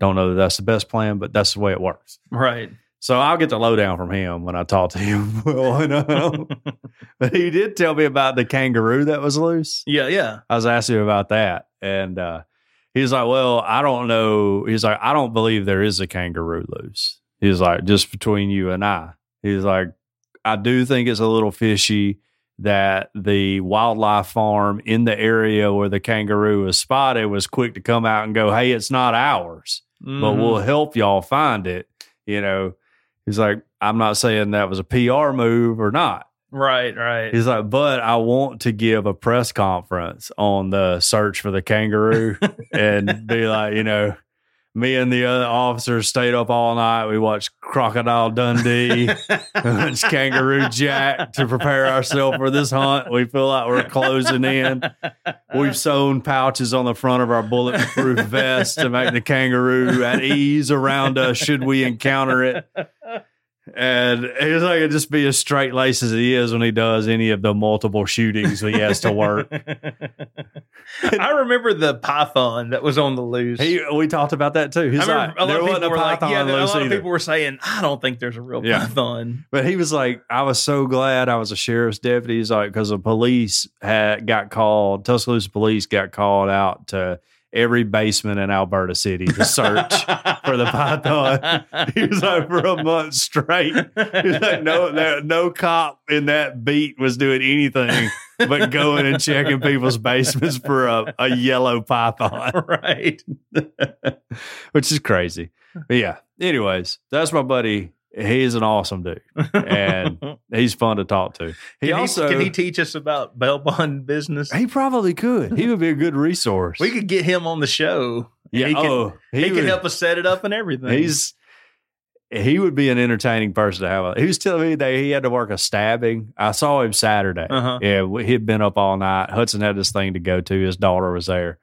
Don't know that that's the best plan, but that's the way it works.
Right.
So I'll get the lowdown from him when I talk to him. well, I know. but he did tell me about the kangaroo that was loose.
Yeah, yeah.
I was asking him about that. And uh, he's like, Well, I don't know. He's like, I don't believe there is a kangaroo loose. He's like, Just between you and I. He's like, I do think it's a little fishy that the wildlife farm in the area where the kangaroo was spotted was quick to come out and go, Hey, it's not ours but
Mhm.
we'll help y'all find it. You know, he's like, I'm not saying that was a PR move or not.
right, right.
He's like, but I want to give a press conference on the search for the kangaroo and be like, you know, me and the other officers stayed up all night. We watched Crocodile Dundee, watched Kangaroo Jack to prepare ourselves for this hunt. We feel like we're closing in. We've sewn pouches on the front of our bulletproof vest to make the kangaroo at ease around us should we encounter it. And he's like, it'd just be as straight laced as he is when he does any of the multiple shootings he has to work.
I remember the python that was on the loose.
He, we talked about that too. He's like, there
of
wasn't a
were like,
python
yeah, there- a lot of
either.
people were saying, I don't think there's a real
Yeah.
python.
But he was like, I was so glad I was a sheriff's deputy. He's like, because the police had got called, Tuscaloosa police got called out to every basement in Alberta City to search for the python. He was like, for a month straight. He's like, no, there, no cop in that beat was doing anything but going and checking people's basements for a, a yellow python,
right.
which is crazy. But yeah. Anyways, that's my buddy he's an awesome dude. And He's fun to talk to. He
can
also
he, can he teach us about bail bond business?
he probably could. He would be a good resource.
we could get him on the show.
yeah.
he can-
oh,
He,
would-
can help us set it up and everything.
He's he would be an entertaining person to have. He was telling me that he had to work a stabbing. I saw him Saturday.
Uh-huh.
Yeah, he'd been up all night. Hudson had this thing to go to. His daughter was there.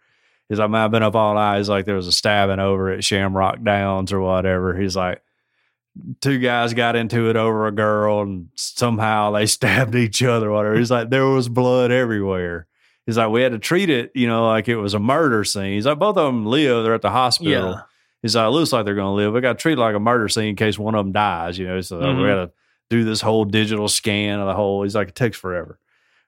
He's like, man, I've been up all night. He's like, there was a stabbing over at Shamrock Downs or whatever. He's like, two guys got into it over a girl and somehow they stabbed each other or whatever. He's like, there was blood everywhere. He's like, we had to treat it, you know, like it was a murder scene. He's like, both of them live. They're at the hospital.
yeah.
He's like, it looks like they're going to live. We got to treat it like a murder scene in case one of them dies, you know. So
Mhm.
we got to do this whole digital scan of the whole. He's like, it takes forever.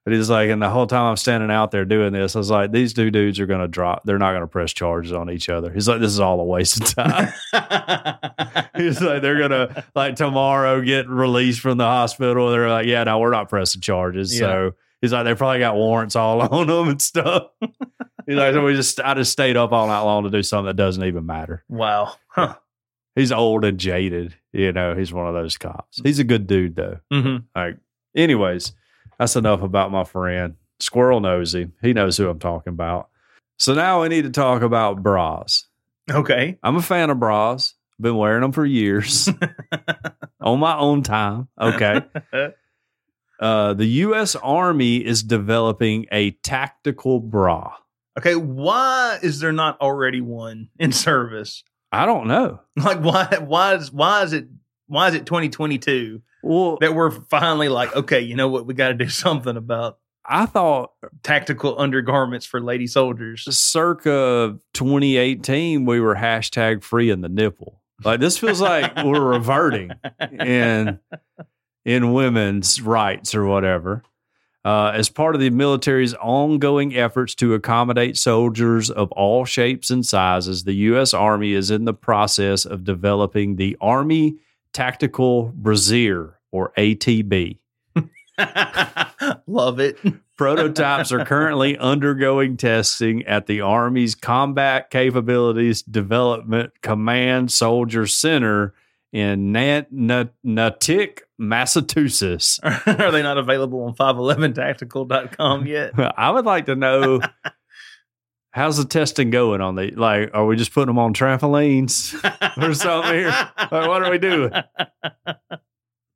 But he's like, and the whole time I'm standing out there doing this, I was like, these two dudes are going to drop. They're not going to press charges on each other. He's like, this is all a waste of time. he's like, they're going to, like, tomorrow get released from the hospital. They're like, yeah, no, we're not pressing charges. So he's like, they probably got warrants all on them and stuff. he's like, so we just, I just stayed up all night long to do something that doesn't even matter
wow. Huh.
he's old and jaded. You know, he's one of those cops. He's a good dude though.
hmm
Like, anyways, that's enough about my friend. Squirrel knows him. He knows who I'm talking about. So now we need to talk about bras.
Okay.
I'm a fan of bras. Been wearing them for years on my own time. Okay. Uh, the U.S. Army is developing a tactical bra.
Okay. Why is there not already one in service?
I don't know.
Like why? Why is why is it why is it 2022
Well,
that we're finally like okay, you know what? We got to do something about
I thought
tactical undergarments for lady soldiers.
circa 2018 we were hashtag free in the nipple like this feels like we're reverting in in women's rights or whatever uh, as part of the military's ongoing efforts to accommodate soldiers of all shapes and sizes the u.s army is in the process of developing the army tactical brassiere or atb
Love it.
Prototypes are currently undergoing testing at the Army's Combat Capabilities Development Command Soldier Center in Nat- Nat- Natick, Massachusetts.
Are they not available on 511tactical.com yet?
I would like to know how's the testing going on the like are we just putting them on trampolines or something here? Like, what are we doing?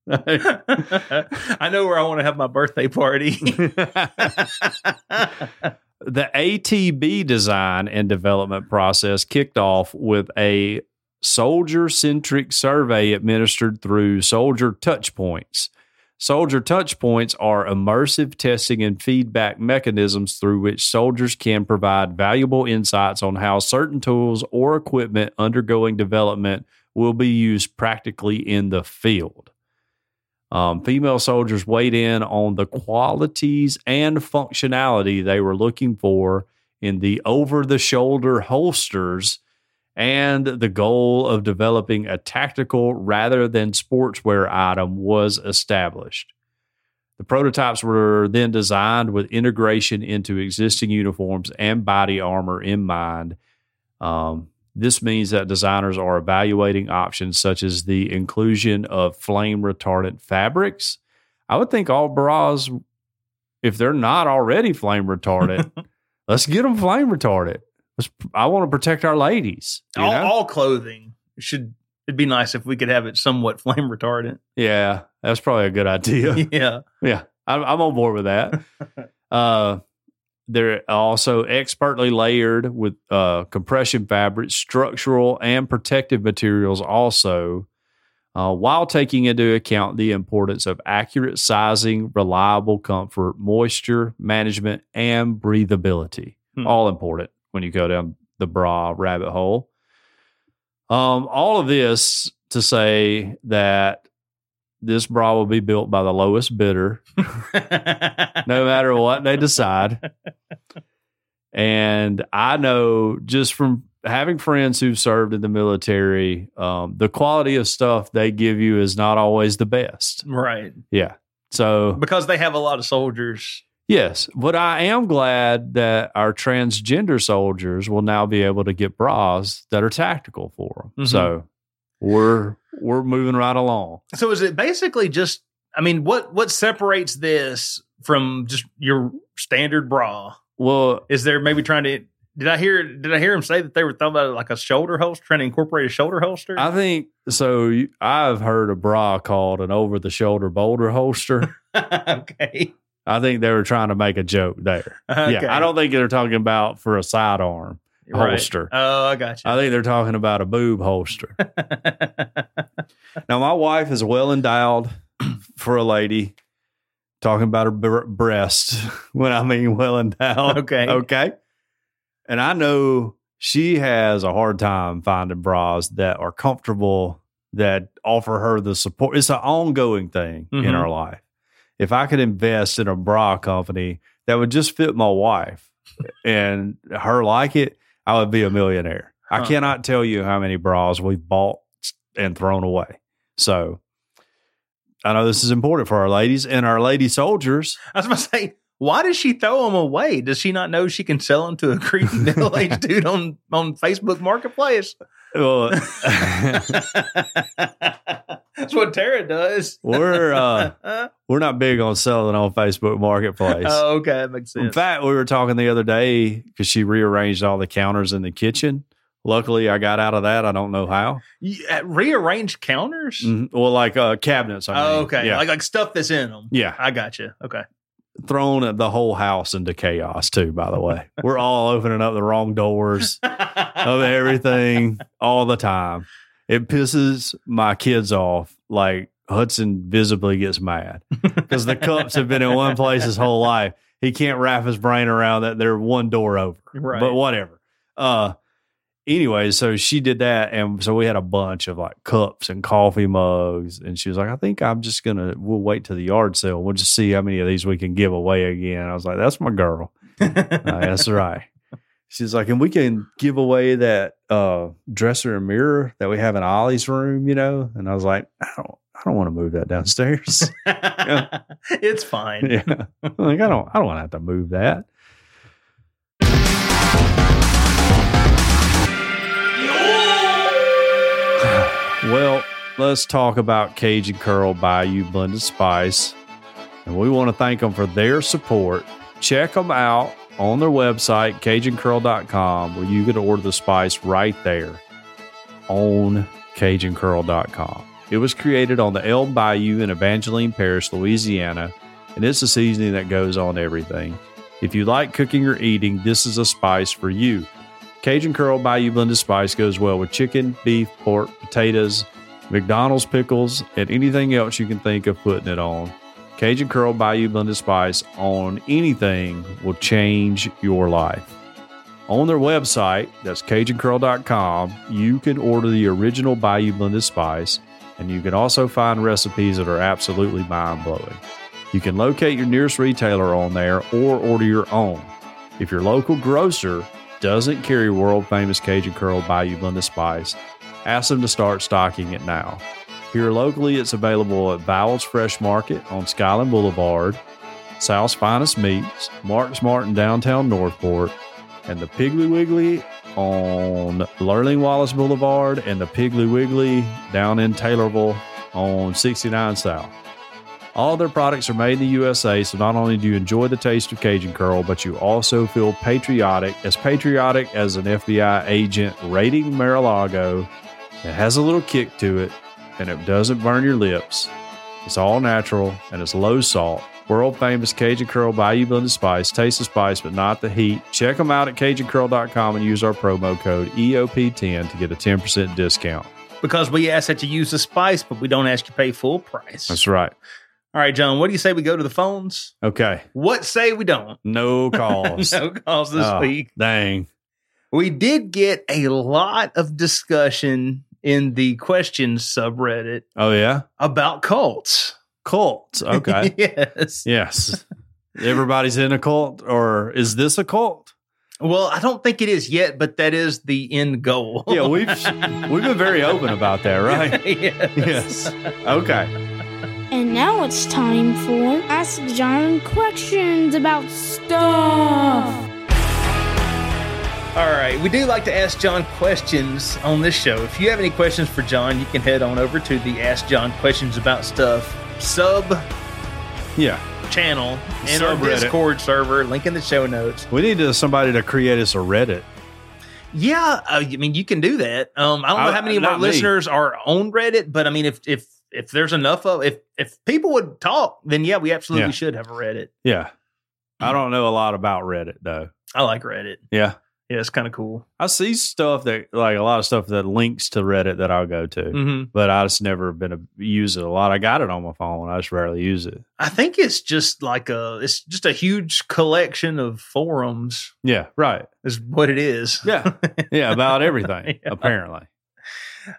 I know where I want to have my birthday party.
the ATB design and development process kicked off with a soldier centric survey administered through Soldier Touchpoints. Soldier Touchpoints are immersive testing and feedback mechanisms through which soldiers can provide valuable insights on how certain tools or equipment undergoing development will be used practically in the field. Um, female soldiers weighed in on the qualities and functionality they were looking for in the over the shoulder holsters and the goal of developing a tactical rather than sportswear item was established. The prototypes were then designed with integration into existing uniforms and body armor in mind. Um, this means that designers are evaluating options such as the inclusion of flame retardant fabrics. I would think all bras, if they're not already flame retardant, let's get them flame retardant. I want to protect our ladies.
all, all clothing should. It'd be nice if we could have it somewhat flame retardant.
yeah, that's probably a good idea.
Yeah.
Yeah, I'm, I'm on board with that. uh, they're also expertly layered with uh, compression fabrics, structural and protective materials, also, uh, while taking into account the importance of accurate sizing, reliable comfort, moisture management, and breathability.
Hmm.
All important when you go down the bra rabbit hole. Um, all of this to say that this bra will be built by the lowest bidder, no matter what they decide. And I know just from having friends who've served in the military, um, the quality of stuff they give you is not always the best.
right.
Yeah. So,
Because they have a lot of soldiers.
Yes, but I am glad that our transgender soldiers will now be able to get bras that are tactical for them.
Mhm.
So, we're we're moving right along.
So is it basically just? I mean, what what separates this from just your standard bra?
Well,
Is there maybe trying to? Did I hear? Did I hear him say that they were talking about like a shoulder holster, trying to incorporate a shoulder holster?
I think so. I've heard a bra called an over the shoulder boulder holster.
okay.
I think they were trying to make a joke there.
Okay.
Yeah, I don't think they're talking about for a sidearm
Right.
holster.
Oh, I got you.
I think they're talking about a boob holster. Now, my wife is well endowed for a lady. Talking about her bre- breast when I mean well endowed.
Okay.
Okay. And I know she has a hard time finding bras that are comfortable, that offer her the support. It's an ongoing thing in
Mhm.
her life. If I could invest in a bra company that would just fit my wife and her like it, I would be a millionaire. I cannot tell you how many bras we've bought and thrown away. So I know this is important for our ladies and our lady soldiers.
I was going to say, why does she throw them away? Does she not know she can sell them to a creepy middle aged dude on on Facebook Marketplace?
Well,
That's what Tara does.
we're uh, we're not big on selling on Facebook Marketplace.
oh, okay, that makes
In fact, we were talking the other day because she rearranged all the counters in the kitchen. Luckily, I got out of that. I don't know how.
You, uh, rearranged counters.
Mhm. Well, like uh, cabinets. I mean.
Oh, okay,
Yeah.
like like stuff that's in them.
yeah.
I got you. Okay.
Thrown the whole house into chaos, too, by the way. we're all opening up the wrong doors of everything all the time. It pisses my kids off. Like Hudson visibly gets mad because the cups have been in one place his whole life. He can't wrap his brain around that they're one door over.
Right.
But whatever. Uh anyway, so she did that and so we had a bunch of like cups and coffee mugs and she was like, I think I'm just gonna we'll wait till the yard sale. We'll just see how many of these we can give away again. I was like, That's my girl. Uh, that's right. She's like, and we can give away that uh, dresser and mirror that we have in Ollie's room, you know. And I was like, I don't, I don't want to move that downstairs.
it's fine.
yeah, like I don't, I don't want to have to move that. Well, let's talk about Cajun Curl Bayou Blended Spice, and we want to thank them for their support. Check them out on their website, CajunCurl.com, where you can order the spice right there on CajunCurl.com. It was created on the Elm Bayou in Evangeline Parish, Louisiana, and it's a seasoning that goes on everything. If you like cooking or eating, this is a spice for you. Cajun Curl Bayou Blended Spice goes well with chicken, beef, pork, potatoes, McDonald's pickles, and anything else you can think of putting it on. Cajun Curl Bayou Blended Spice on anything will change your life. On their website, that's CajunCurl.com, you can order the original Bayou Blended Spice, and you can also find recipes that are absolutely mind blowing. You can locate your nearest retailer on there or order your own. If your local grocer doesn't carry world famous Cajun Curl Bayou Blended Spice, ask them to start stocking it now. Here locally, it's available at Bowe's Fresh Market on Skyland Boulevard, South's Finest Meats, Mark's Martin downtown Northport, and the Piggly Wiggly on Lurleen Wallace Boulevard and the Piggly Wiggly down in Taylorville on 69 South. All their products are made in the USA, so not only do you enjoy the taste of Cajun Curl, but you also feel patriotic, as patriotic as an FBI agent raiding Mar-a-Lago. It has a little kick to it, and it doesn't burn your lips. It's all natural and it's low salt. World famous Cajun Curl Bayou Blended Spice. Taste the spice, but not the heat. Check them out at CajunCurl.com and use our promo code EOP10 to get a 10% discount.
Because we ask that you use the spice, but we don't ask you to pay full price.
That's right.
All right, John, what do you say we go to the phones?
Okay.
What say we don't?
No calls.
no calls this
Oh,
week.
Dang.
We did get a lot of discussion in the questions subreddit
Oh, yeah?
about cults.
Cults. Okay.
yes.
yes. Everybody's in a cult, or is this a cult?
Well, I don't think it is yet, but that is the end goal.
Yeah, we've we've been very open about that, right?
yes.
Yes. Okay.
And now it's time for Ask John questions about stuff.
All right, we do like to ask John questions on this show. If you have any questions for John, you can head on over to the Ask John Questions About Stuff sub
Yeah.
channel and our
Subreddit.
Discord server. Link in the show notes.
We need to, somebody to create us a Reddit.
Yeah, uh, I mean, you can do that. Um, I don't know
I-
how many of our
me.
listeners are on Reddit, but I mean, if if if there's enough of if if people would talk, then yeah, we absolutely
Yeah.
should have a Reddit.
Yeah. I don't know a lot about Reddit though.
I like Reddit.
Yeah.
Yeah, it's kind of cool.
I see stuff that like a lot of stuff that links to Reddit that I'll go to,
hmm
but I just never been a use it a lot. I got it on my phone. I just rarely use it.
I think it's just like a it's just a huge collection of forums.
Yeah, right.
Is what it is.
Yeah, yeah, about everything
Yeah.
apparently.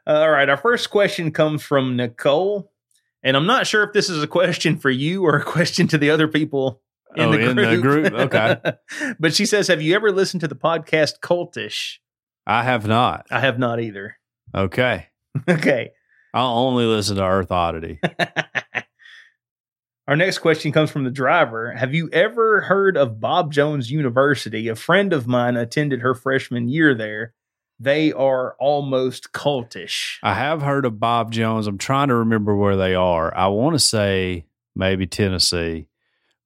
All right. Our first question comes from Nicole. And I'm not sure if this is a question for you or a question to the other people in,
Oh,
the,
in the
group.
group? Okay.
but she says, Have you ever listened to the podcast Cultish?
I have not.
I have not either.
Okay,
Okay.
I'll only listen to Earth Oddity.
Our next question comes from the driver. Have you ever heard of Bob Jones University? A friend of mine attended her freshman year there. They are almost cultish.
I have heard of Bob Jones. I'm trying to remember where they are. I want to say maybe Tennessee,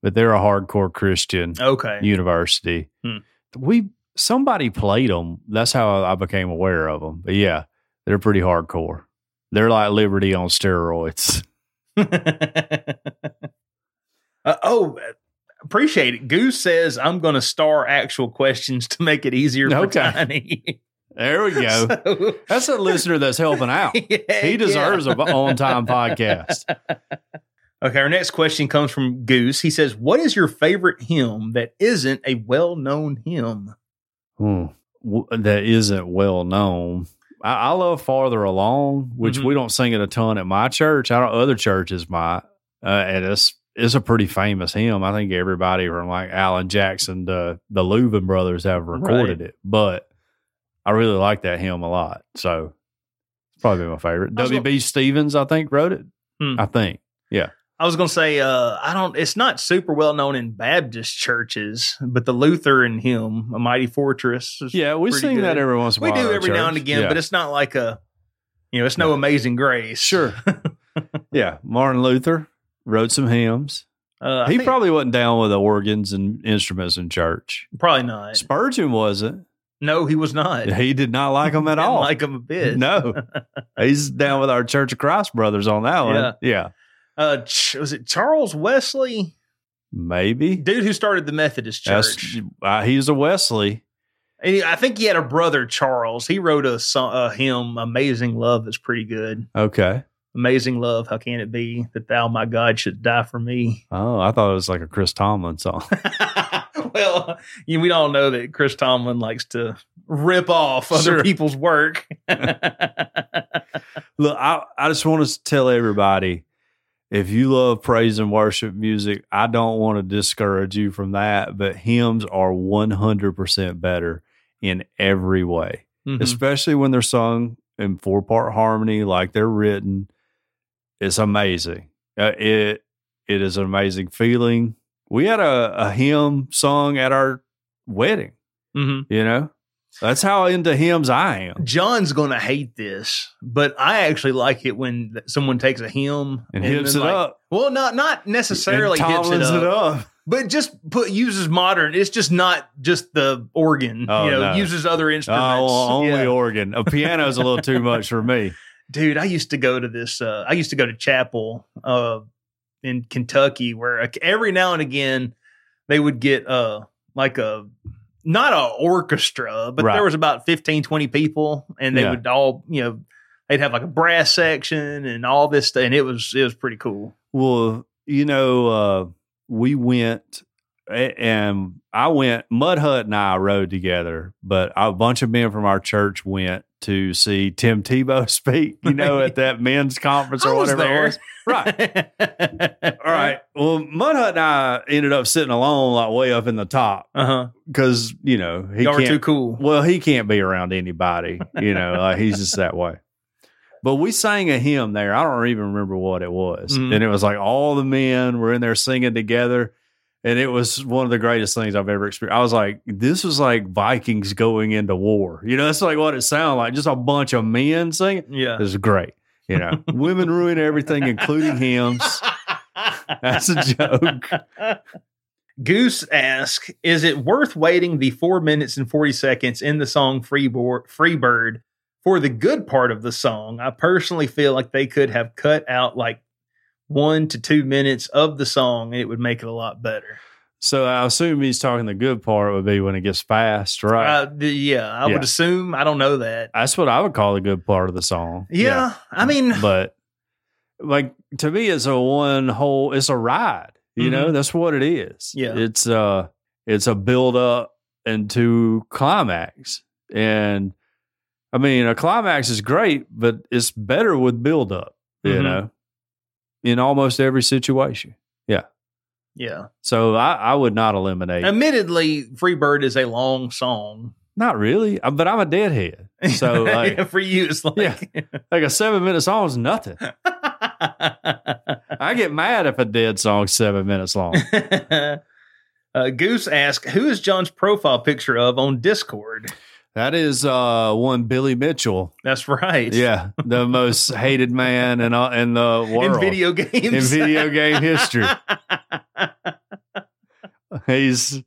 but they're a hardcore Christian
Okay.
university.
Hmm.
We somebody played them. That's how I became aware of them. But yeah, they're pretty hardcore. They're like Liberty on steroids.
Uh, oh, appreciate it. Goose says I'm going to star actual questions to make it easier for
Okay.
Tiny.
There we go.
So-
That's a listener that's helping out. He deserves
Yeah.
an on time podcast.
Okay, our next question comes from Goose. He says, "What is your favorite hymn that isn't a well-known hymn?"
Hmm. That isn't well known. I, I love Farther Along, which
Mhm.
we don't sing it a ton at my church. I don't, other churches might. Uh, and it's, it's a pretty famous hymn. I think everybody from like Alan Jackson to the Louvin brothers have recorded it. But I really like that hymn a lot. So it's probably my favorite. W.B. Stevens, I think, wrote it.
Hmm.
I think. Yeah.
I was going to say, uh, I don't. It's not super well known in Baptist churches, but the Lutheran hymn, "A Mighty Fortress," is
Yeah, we sing that every once in a while.
We
do
every now and again,
Yeah.
but it's not like a, you know, it's no Amazing Grace.
Sure. yeah, Martin Luther wrote some hymns.
uh,
he
think-
probably wasn't down with the organs and instruments in church.
probably not.
Spurgeon wasn't.
No, he was not.
He did not like them at all.
like him a bit.
No, he's down with our Church of Christ brothers on that one.
Yeah.
Yeah,
Uh, Ch- was it Charles Wesley,
maybe.
dude who started the Methodist Church?
uh, he's a Wesley.
And I think he had a brother, Charles. He wrote a, a hymn, "Amazing Love," that's pretty good.
Okay.
Amazing love, how can it be that thou, my God, should die for me?
Oh, I thought it was like a Chris Tomlin song.
well, you we all know that Chris Tomlin likes to rip off other
Sure.
people's work.
Look, I, I just want to tell everybody if you love praise and worship music, I don't want to discourage you from that, but hymns are 100% better in every way,
Mhm.
especially when they're sung in four part harmony like they're written. It's amazing. Uh, it It is an amazing feeling. We had a, a hymn song at our wedding,
Mhm.
you know? That's how into hymns I am.
John's going to hate this, but I actually like it when someone takes a hymn
And hips it
like-
up.
Well, not not necessarily
and
hips it up,
it up.
but just put uses modern. It's just not just the organ.
Oh,
you know,
no.
uses other instruments.
Oh, only
Yeah.
organ. A piano is a little too much for me.
dude i used to go to this uh i used to go to chapel uh in kentucky where every now and again they would get uh like a not a orchestra but
Right.
there was about 15 20 people and they
Yeah.
would all you know they'd have like a brass section and all this stuff and it was it was pretty cool
Well, you know, uh, we went and I went, Mud Hut and I rode together, but a bunch of men from our church went to see Tim Tebow speak, you know, at that men's conference or whatever
there.
it was. Right. All right. Well, Mud Hut and I ended up sitting alone, like way up in the top,
uh-huh
because, you know, he
y'all
can't
too cool
Well, he can't be around anybody, you know, like he's just that way. But we sang a hymn there. I don't even remember what it was.
Mhm.
And it was like all the men were in there singing together. And it was one of the greatest things I've ever experienced. I was like, this was like Vikings going into war. You know, that's like what it sounded like. Just a bunch of men singing.
Yeah.
It was great. You know, women ruin everything, including hymns. That's a joke.
Goose asks, is it worth waiting the four minutes and 40 seconds in the song "Free Bird" for the good part of the song? I personally feel like they could have cut out like one to two minutes of the song it would make it a lot better.
So I assume he's talking the good part would be when it gets fast, right?
Uh, yeah, I
Yeah.
would assume. I don't know that.
That's what I would call the good part of the song.
Yeah, I mean,
but like to me it's a one whole it's a ride you know that's what it is
Mm-hmm. Yeah.
it's uh it's a build up into climax and i mean a climax is great but it's better with build up you
Mhm.
know in almost every situation
yeah. Yeah.
So i i would not eliminate
Admittedly, Freebird is a long song.
not really uh, but i'm a deadhead so like
Yeah, for you, it's like.
Yeah. like a seven minute song is nothing i get mad if a dead song's seven minutes long
uh, Goose asks, "Who is John's profile picture of on Discord?"
That is uh, one Billy Mitchell.
That's right.
Yeah, the most hated man in uh, in the world
in video games.
in video game history. He's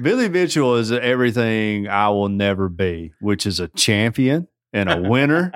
Billy Mitchell is everything I will never be, which is a champion and a winner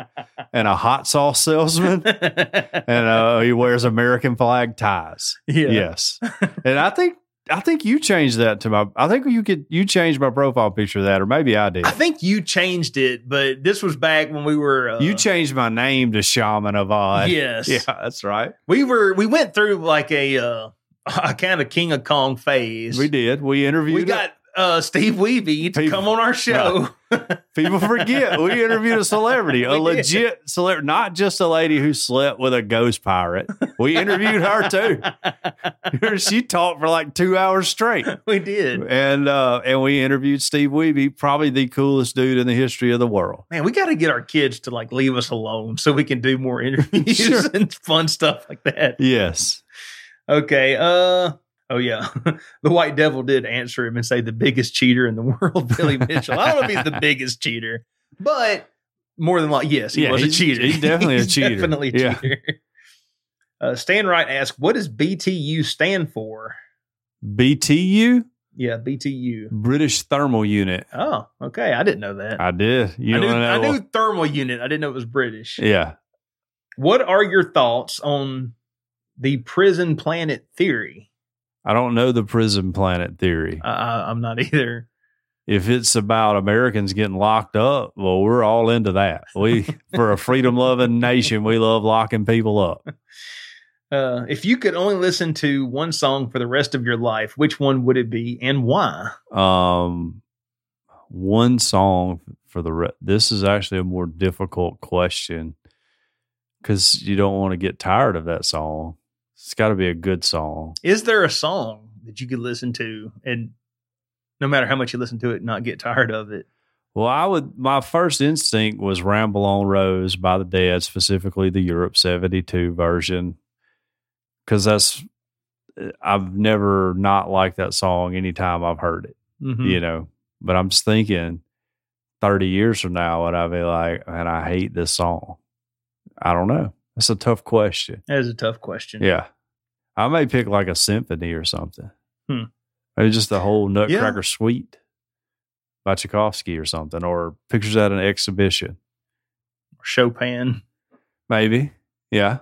and a hot sauce salesman, and uh, he wears American flag ties.
yeah.
Yes, and I think I think you changed that to my. I think you could you changed my profile picture that, or maybe I did.
I think you changed it, but this was back when we were. Uh,
you changed my name to Shaman of Odd.
Yes.
Yeah, that's right.
We were. We went through like a uh, a kind of King of Kong phase.
We did. We interviewed.
We got uh, Steve Wiebe to
People-
come on our show.
people forget we interviewed a celebrity, a legit celebrity, not just a lady who slept with a ghost pirate. We interviewed her too. she talked for like two hours straight,
we did.
and uh, and we interviewed Steve Wiebe, probably the coolest dude in the history of the world.
Man, we got to get our kids to like leave us alone so we can do more interviews
Sure.
and fun stuff like that.
Yes,
Okay. Uh. Oh yeah, the White Devil did answer him and say the biggest cheater in the world, Billy Mitchell. I don't know if he's the biggest cheater, but more than like yes, he
Yeah,
was a cheater.
he's definitely a cheater.
Definitely a
Yeah.
cheater. Uh, Stan Wright asked, "What does BTU stand for?"
BTU,
Yeah, BTU.
British Thermal Unit.
Oh, okay. I didn't know that.
I did. You
I knew, I knew thermal unit. I didn't know it was British.
Yeah.
What are your thoughts on the prison planet theory?
I don't know the prison planet theory.
I, I'm not either.
if it's about Americans getting locked up, well, we're all into that. We, for a freedom loving nation, we love locking people up.
Uh, if you could only listen to one song for the rest of your life, which one would it be and why?
Um, one song for the re- this is actually a more difficult question because you don't want to get tired of that song. It's got to be a good song.
Is there a song that you could listen to and no matter how much you listen to it, not get tired of it?
Well, I would. My first instinct was "Ramble on Rose" by the Dead, specifically the Europe '72 version, because that's I've never not liked that song anytime I've heard it.
Mhm.
You know, but I'm just thinking, thirty years from now, would I be like, "Man, I hate this song"? I don't know. That's a tough question.
That is a tough question.
Yeah, I may pick like a symphony or something.
Hmm.
Maybe just the whole Nutcracker Suite by Tchaikovsky or something, or pictures at an exhibition.
Chopin.
Maybe. Yeah.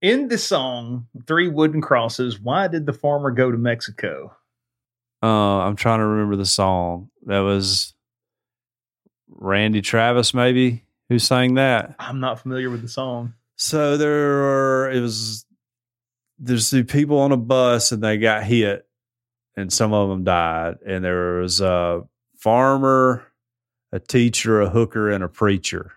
In the song Three Wooden Crosses, why did the farmer go to Mexico?
Uh, I'm trying to remember the song. That was Randy Travis, maybe, who sang that.
I'm not familiar with the song.
So there were it was there's the people on a bus and they got hit and some of them died and there was a farmer, a teacher, a hooker and a preacher.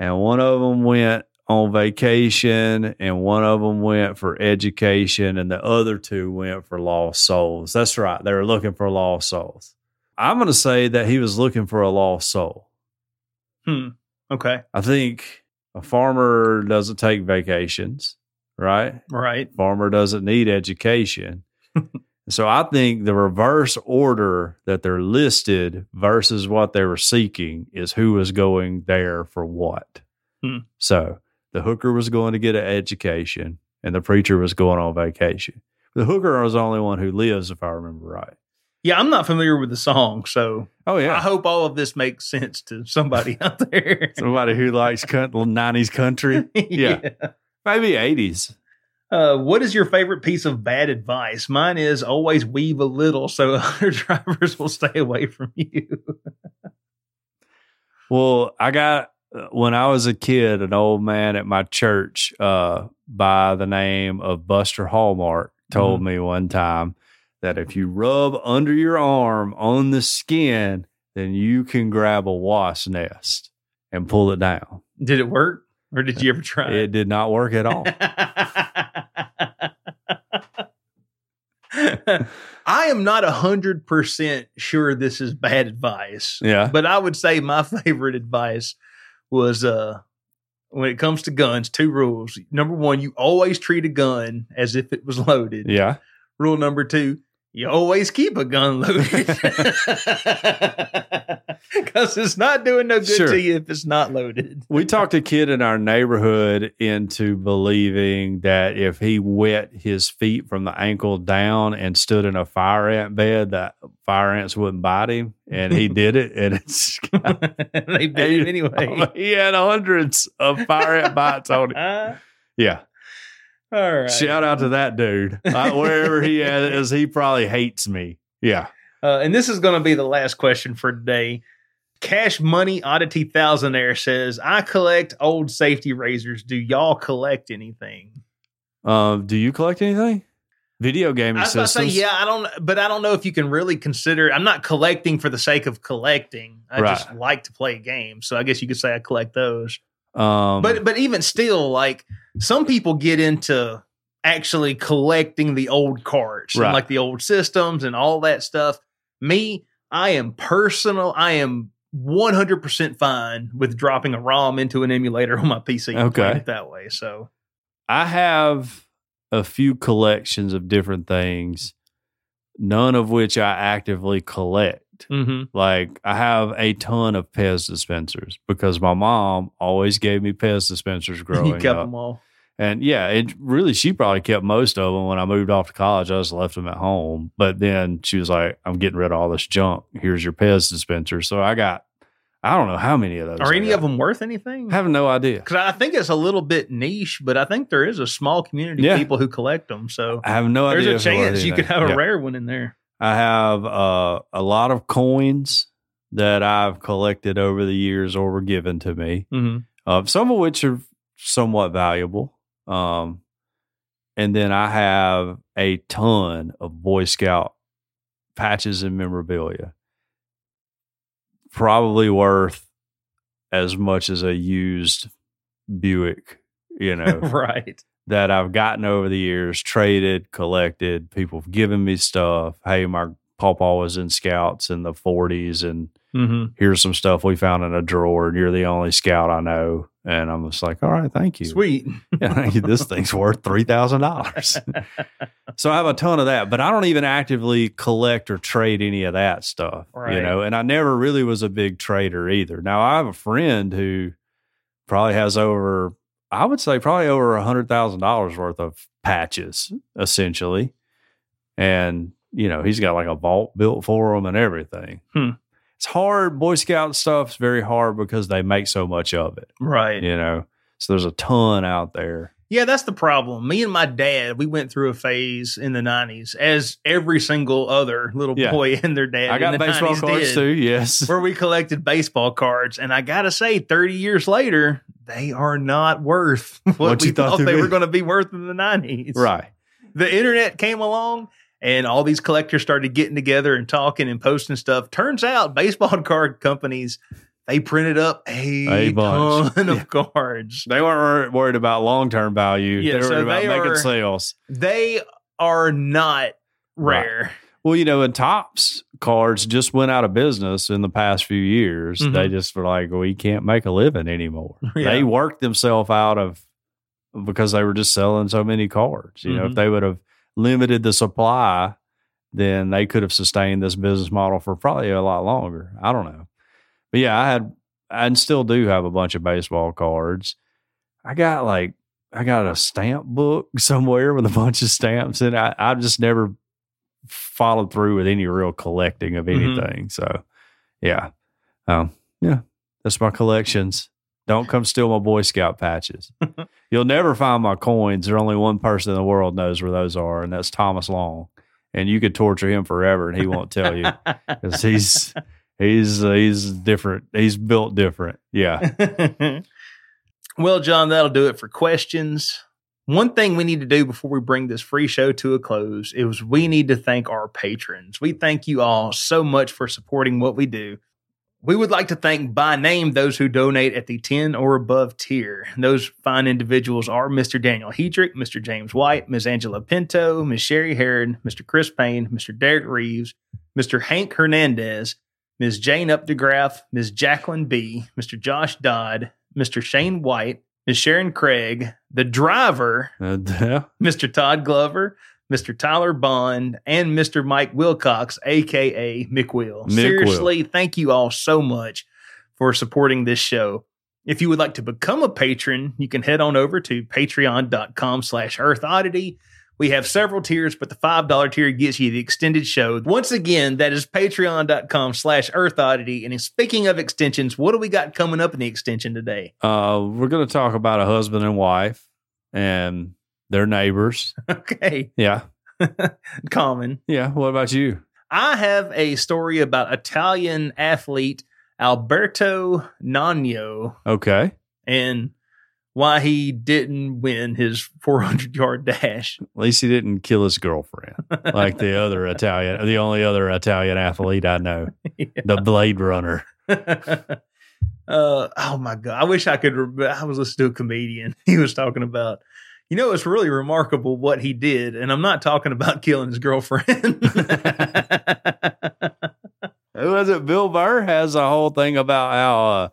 And one of them went on vacation and one of them went for education and the other two went for lost souls. That's right. They were looking for lost souls. I'm going to say that he was looking for a lost soul.
Hmm. Okay.
I think a farmer doesn't take vacations, right?
Right.
Farmer doesn't need education. So I think the reverse order that they're listed versus what they were seeking is who was going there for what.
Hmm.
So the hooker was going to get an education and the preacher was going on vacation. The hooker was the only one who lives, if I remember right.
Yeah, I'm not familiar with the song, so
Oh, yeah.
I hope all of this makes sense to somebody out there.
Somebody who likes coun- 90s country, Yeah. maybe 80s.
Uh, what is your favorite piece of bad advice? Mine is always weave a little so other drivers will stay away from you.
Well, I got when I was a kid, an old man at my church uh, by the name of Buster Hallmark told me one time that if you rub under your arm on the skin, then you can grab a wasp nest and pull it down.
Did it work, or did you ever try
It did not work at all.
I am not a hundred percent sure this is bad advice,
yeah.
but I would say my favorite advice was uh when it comes to guns, two rules. Number one, you always treat a gun as if it was loaded.
Yeah.
Rule number two, you always keep a gun loaded. Because it's not doing no good
Sure.
to you if it's not loaded.
We talked a kid in our neighborhood into believing that if he wet his feet from the ankle down and stood in a fire ant bed, that fire ants wouldn't bite him. And he did it. And it's
they bit him anyway.
he had hundreds of fire ant bites on him.
Uh,
Yeah.
All right.
Shout out to that dude. Uh, wherever he is, he probably hates me. Yeah.
Uh, and this is going to be the last question for today. Cash Money Oddity Thousandaire says, I collect old safety razors. Do y'all collect anything?
Um, do you collect anything? Video gaming
I was about to say,
systems?
yeah, I don't, but I don't know if you can really consider. I'm not collecting for the sake of collecting. I just like to play games, so I guess you could say I collect those.
Um,
But but even still, like some people get into actually collecting the old cards, and like the old systems and all that stuff. Me, I am personal. I am 100% fine with dropping a ROM into an emulator on my PC and
Okay.
it that way. So
I have a few collections of different things, none of which I actively collect.
mhm.
Like I have a ton of Pez dispensers because my mom always gave me Pez dispensers growing you
kept
up.
them all.
And yeah, it really she probably kept most of them when I moved off to college. I just left them at home. But then she was like, "I'm getting rid of all this junk. Here's your Pez dispenser." So I got, I don't know how many of those.
Are
I
any
got.
of them worth anything?
I have no idea.
Because I think it's a little bit niche, but I think there is a small community
Yeah.
of people who collect them. So
I have no
there's
idea.
a
they're worth
chance you could have a
Yeah.
rare one in there.
I have uh, a lot of coins that I've collected over the years or were given to me.
Mm-hmm.
Uh, some of which are somewhat valuable. Um, and then I have a ton of Boy Scout patches and memorabilia, probably worth as much as a used Buick, you know,
right.
that I've gotten over the years, traded, collected. People have given me stuff. Hey, my pawpaw was in scouts in the 40s, and
Mm-hmm.
here's some stuff we found in a drawer. And you're the only scout I know. And I'm just like, all right, thank you.
Sweet.
Yeah, thank you. This thing's worth three thousand dollars. so I have a ton of that, but I don't even actively collect or trade any of that stuff. You know, and I never really was a big trader either. Now I have a friend who probably has over, I would say, probably over a hundred thousand dollars worth of patches, essentially. And you know, he's got like a vault built for him and everything.
Hmm.
It's hard. Boy Scout stuff's very hard because they make so much of it.
right.
You know, so there's a ton out there.
Yeah, that's the problem. Me and my dad, we went through a phase in the '90s, as every single other little
Yeah.
boy and their dad.
I
in
got
the
baseball
90s
cards
did,
too. Yes.
where we collected baseball cards, and I gotta say, 30 years later, they are not worth what,
What
we
thought
thought they were going to be worth in the '90s.
Right.
the internet came along and all these collectors started getting together and talking and posting stuff. Turns out baseball card companies they printed up a,
A bunch.
ton of
Yeah.
cards.
They weren't worried about long term value.
Yeah,
they were
so
worried about
they
making
are-
sales.
They are not
Right.
rare.
Well, you know, and Topps cards just went out of business in the past few years.
Mhm.
They just were like, we can't make a living anymore.
Yeah.
They worked themselves out of because they were just selling so many cards. You know,
Mhm.
if they would have limited the supply then they could have sustained this business model for probably a lot longer. I don't know. But yeah, I had and still do have a bunch of baseball cards. I got like I got a stamp book somewhere with a bunch of stamps and I I've just never followed through with any real collecting of
Mhm.
anything. So yeah. Um yeah, that's my collections. Don't come steal my Boy Scout patches. You'll never find my coins. There's only one person in the world knows where those are, and that's Thomas Long. And you could torture him forever, and he won't tell you because he's he's uh, he's different. He's built different. Yeah.
well, John, that'll do it for questions. One thing we need to do before we bring this free show to a close is we need to thank our patrons. We thank you all so much for supporting what we do. We would like to thank by name those who donate at the 10 or above tier. Those fine individuals are Mr. Daniel Hedrick, Mr. James White, Ms. Angela Pinto, Ms. Sherry Herron, Mr. Chris Payne, Mr. Derek Reeves, Mr. Hank Hernandez, Ms. Jane Updegraff, Ms. Jacqueline B., Mr. Josh Dodd, Mr. Shane White, Ms. Sharon Craig, the driver,
Uh.
Mr. Todd Glover, Mr. Tyler Bond, and Mr. Mike Wilcox, aka Mick Will.
Mick
Seriously, thank you all so much for supporting this show. If you would like to become a patron, you can head on over to patreon.com slash earth oddity. We have several tiers, but the $5 tier gets you the extended show. Once again, that is patreon.com slash earth oddity. And speaking of extensions, what do we got coming up in the extension today?
Uh, we're going to talk about a husband and wife and their neighbors.
Okay,
Yeah.
common.
Yeah. What about you?
I have a story about Italian athlete Alberto Nano
Okay.
and why he didn't win his 400 yard dash.
At least he didn't kill his girlfriend like the other Italian, the only other Italian athlete I know, the Blade Runner.
uh, oh my God. I wish I could. Re- I was listening to a comedian. He was talking about, you know, it's really remarkable what he did. And I'm not talking about killing his girlfriend.
Who was it? Bill Burr has a whole thing about how uh,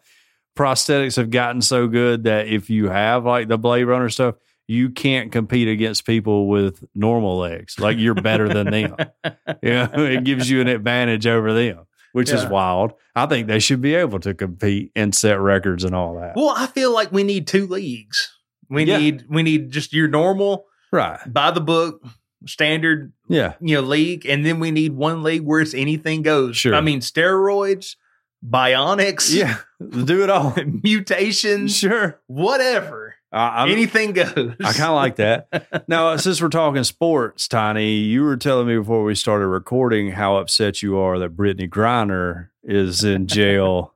prosthetics have gotten so good that if you have like the Blade Runner stuff, you can't compete against people with normal legs. Like you're better than them. Yeah, it gives you an advantage over them, which is wild. I think they should be able to compete and set records and all that.
well, I feel like we need two leagues. We
Yeah.
need we need just your normal
Right.
by the book standard
Yeah.
you know league and then we need one league where it's anything goes
Sure.
i mean steroids bionics
Yeah. Do it all.
mutations
Sure.
whatever anything goes
I kind of like that. Now, uh, since we're talking sports, Tiny, you were telling me before we started recording how upset you are that Brittney Griner is in jail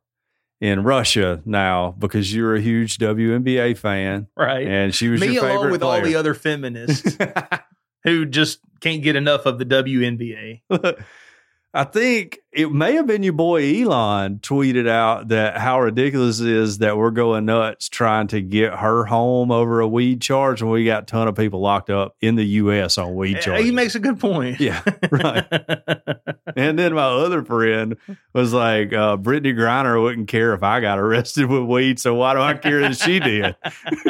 in Russia now because you're a huge WNBA fan
right
and she was
me
your
along
favorite
with all the other feminists who just can't get enough of the WNBA.
I think it may have been your boy Elon tweeted out that how ridiculous it is that we're going nuts trying to get her home over a weed charge when we got a ton of people locked up in the U.S. on weed charges.
He makes a good point.
Yeah, right. And then my other friend was like, uh, Brittney Griner wouldn't care if I got arrested with weed, so why do I care that she did?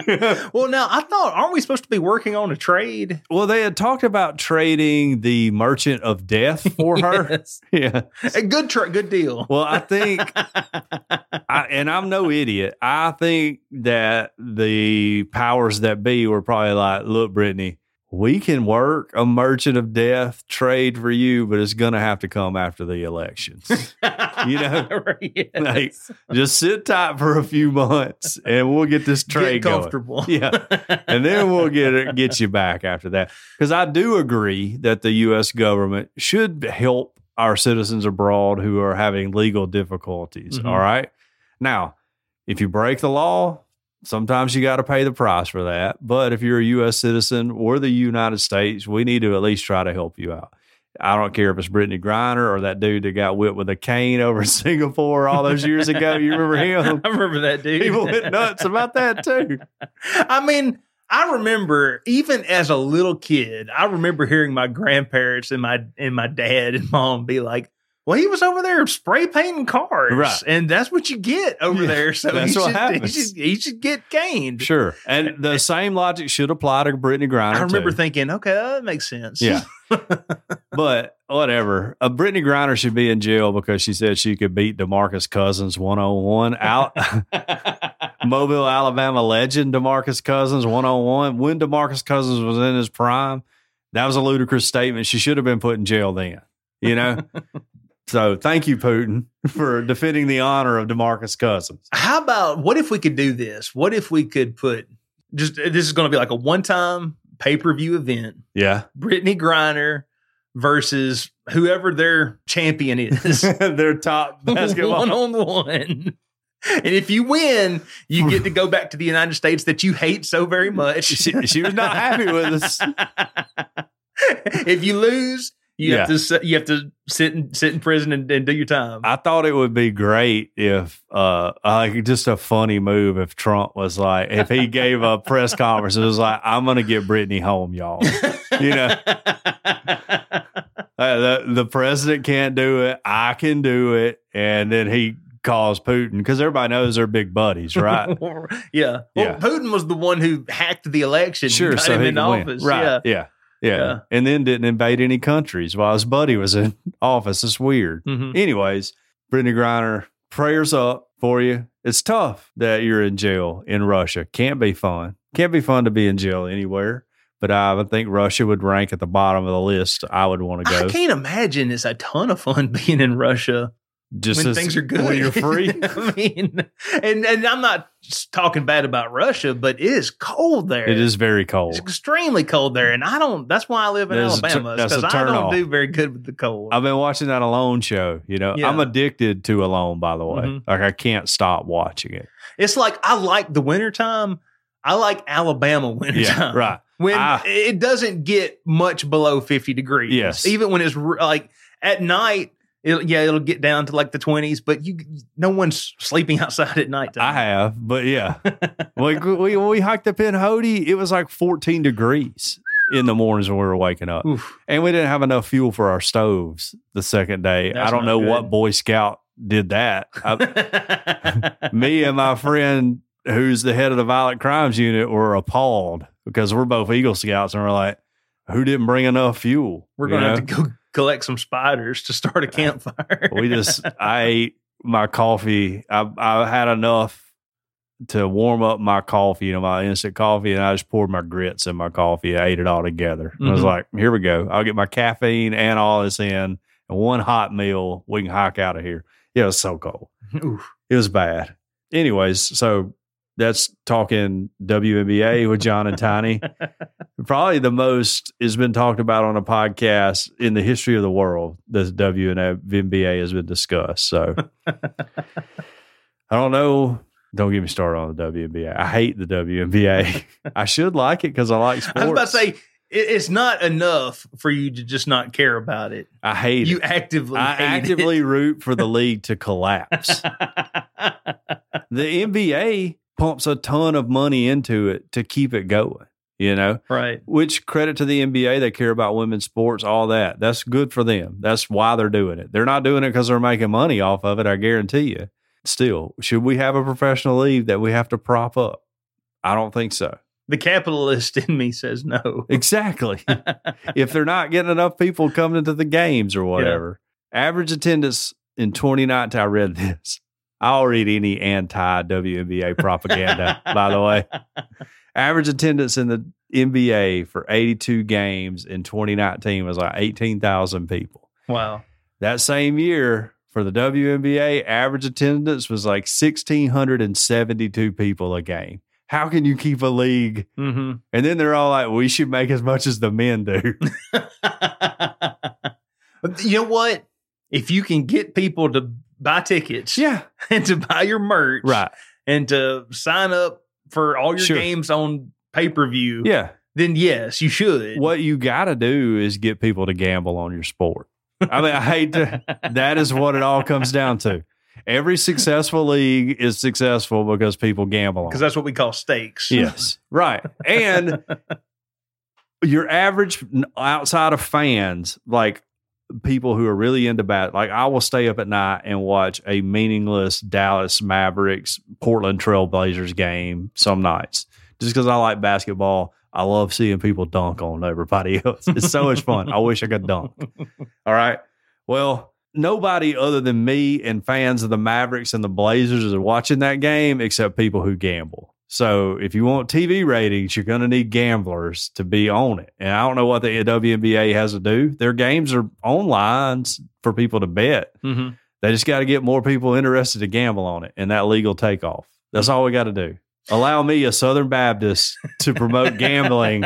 well, now I thought, aren't we supposed to be working on a trade?
well, they had talked about trading the Merchant of Death for her.
Yes.
Yeah.
A good tra- good deal.
Well, I think, I, and I'm no idiot. I think that the powers that be were probably like, look, Brittney, we can work a Merchant of Death trade for you, but it's going to have to come after the elections. You know?
yes.
Like, Just sit tight for a few months, and we'll get this trade
get
going.
comfortable.
Yeah, and then we'll get it, get you back after that. Because I do agree that the U.S. government should help our citizens abroad who are having legal difficulties.
Mhm.
all right. Now, if you break the law, sometimes you got to pay the price for that. But if you're a U.S. citizen or the United States, we need to at least try to help you out. I don't care if it's Brittney Griner or that dude that got whipped with a cane over in Singapore all those years ago. You remember him?
I remember that dude.
People went nuts about that too.
I mean, I remember even as a little kid, I remember hearing my grandparents and my and my dad and mom be like, Well, he was over there spray painting cars,
Right.
And that's what you get over
Yeah,
there. So
that's
he
what
should, he
happens.
should he should get caned.
Sure. And the same logic should apply to Brittney Griner.
I remember
too.
thinking, okay, that makes sense.
Yeah. but whatever. A Brittney Griner should be in jail because she said she could beat Demarcus Cousins one on one. Out Mobile, Alabama legend Demarcus Cousins one on one. When Demarcus Cousins was in his prime, that was a ludicrous statement. She should have been put in jail then. You know? so thank you, Putin, for defending the honor of Demarcus Cousins.
How about what if we could do this? What if we could put just this is going to be like a one time pay per view event.
Yeah.
Brittney Griner versus whoever their champion is.
Their top basketball.
one on one. And if you win, you get to go back to the United States that you hate so very much.
she, she was not happy with us.
if you lose, you have
Yeah.
to sit- you have to sit in sit in prison and, and do your time.
I thought it would be great if, uh, like just a funny move if Trump was like, if he gave a press conference, it was like, I'm going to get Brittney home, y'all. You know, Uh, the, the president can't do it. I can do it. And then he calls Putin because everybody knows they're big buddies, right?
yeah. Well,
Yeah.
Putin was the one who hacked the election.
sure.
and got
So
him
he
in office.
Right.
Yeah.
Yeah. yeah.
Yeah.
And then didn't invade any countries while his buddy was in office. It's weird.
Mhm.
Anyways, Brittney Griner, prayers up for you. It's tough that you're in jail in Russia. Can't be fun. Can't be fun to be in jail anywhere. But I would think Russia would rank at the bottom of the list. I would want to go.
I can't imagine it's a ton of fun being in Russia
Just
when
as-
things are good.
when you're free.
I mean, and and I'm not talking bad about Russia, but it is cold there.
it is very cold.
It's extremely cold there, and I don't. That's why I live in
tur-
Alabama because I don't
off.
do very good with the cold.
I've been watching that Alone show. You know,
Yeah.
I'm addicted to Alone. By the way,
Mhm.
like I can't stop watching it.
It's like I like the wintertime. I like Alabama wintertime.
Yeah, right.
When
I-
it doesn't get much below 50 degrees.
Yes.
Even when it's like at night, it'll, yeah, it'll get down to like the 20s, but you no one's sleeping outside at night.
I have, but yeah, like we we hiked up in Hody, it was like 14 degrees in the mornings when we were waking up,
Oof.
and we didn't have enough fuel for our stoves the second day.
That's
I don't know
good.
what Boy Scout did that. I- me and my friend, who's the head of the violent crimes unit, were appalled because we're both Eagle Scouts, and we're like, who didn't bring enough fuel?
We're going to have to go collect some spiders to start a campfire.
we just I ate my coffee. I I had enough to warm up my coffee, you know, my instant coffee, and I just poured my grits in my coffee. I ate it all together. I was
Mhm.
like, here we go. I'll get my caffeine and all this in, and one hot meal. We can hike out of here. It was so cold.
Oof.
It was bad. Anyways, so that's talking WNBA with John and Tiny. Probably the most has been talked about on a podcast in the history of the world. The WNBA has been discussed. So I don't know. Don't get me started on the WNBA. I hate the WNBA. I should like it because I like sports.
I was about to say, it's not enough for you to just not care about it.
I hate
You
it.
actively
I actively root for the league to collapse. the NBA pumps a ton of money into it to keep it going, you know,
right.
which credit to the NBA. They care about women's sports, all that. That's good for them. That's why they're doing it. They're not doing it because they're making money off of it. I guarantee you. Still, should we have a professional league that we have to prop up? I don't think so.
The capitalist in me says no.
Exactly. if they're not getting enough people coming to the games or whatever. Average attendance in 2019, I read this. I'll read any anti WNBA propaganda, by the way. Average attendance in the NBA for 82 games in 2019 was like 18,000 people.
Wow.
That same year for the WNBA, average attendance was like 1,672 people a game. How can you keep a league?
hmm
And then they're all like, we should make as much as the men do.
you know what? If you can get people to buy tickets
yeah.
and to buy your merch
Right.
and to sign up for all your
Sure.
games on pay per view,
Yeah.
then yes, you should.
What you got to do is get people to gamble on your sport. I mean, I hate to, that is what it all comes down to. Every successful league is successful because people gamble
Because that's what we call stakes.
Yes. Right. And your average outside of fans, like people who are really into bat. Like I will stay up at night and watch a meaningless Dallas Mavericks Portland Trailblazers game some nights just because I like basketball. I love seeing people dunk on everybody else. It's so much fun. I wish I could dunk. All right. Well, nobody other than me and fans of the Mavericks and the Blazers are watching that game except people who gamble. So if you want TV ratings, you're going to need gamblers to be on it. And I don't know what the WNBA has to do. Their games are online for people to bet.
Mm-hmm.
They just got to get more people interested to gamble on it and that legal takeoff. That's all we got to do. Allow me, a Southern Baptist, to promote gambling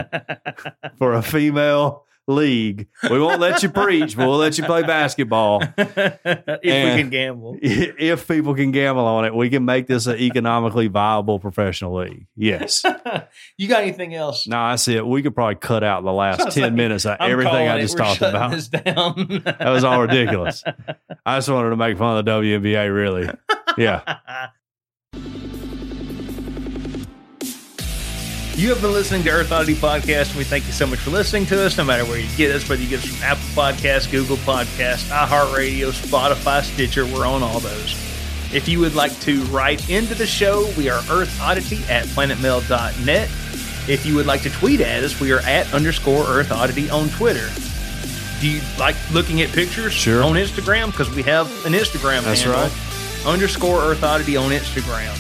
for a female league. We won't let you preach, but we'll let you play basketball.
if we can gamble.
If people can gamble on it, we can make this an economically viable professional league. Yes.
you got anything else?
No, I see it. We could probably cut out the last
I
10
like,
minutes of
I'm
everything I just talked about. That was all ridiculous. I just wanted to make fun of the WNBA, really. Yeah.
You have been listening to Earth Oddity Podcast, and we thank you so much for listening to us. No matter where you get us, whether you get us from Apple Podcasts, Google Podcasts, iHeartRadio, Spotify, Stitcher, we're on all those. If you would like to write into the show, we are Earth Oddity at planetmail.net. If you would like to tweet at us, we are at underscore Earth Oddity on Twitter. Do you like looking at pictures
Sure.
on Instagram? Because we have an Instagram
That's
handle.
right.
Underscore Earth Oddity on Instagram.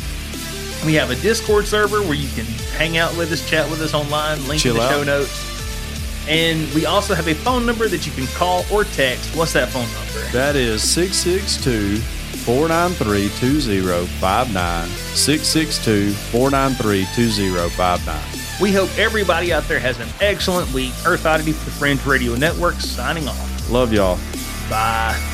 We have a Discord server where you can hang out with us, chat with us online, link
Chill
in the
out.
show notes. And we also have a phone number that you can call or text. What's that phone number?
That is 662 493 2059. 662 493 2059.
We hope everybody out there has an excellent week. Earth Oddity for the Fringe Radio Network signing off.
Love y'all.
Bye.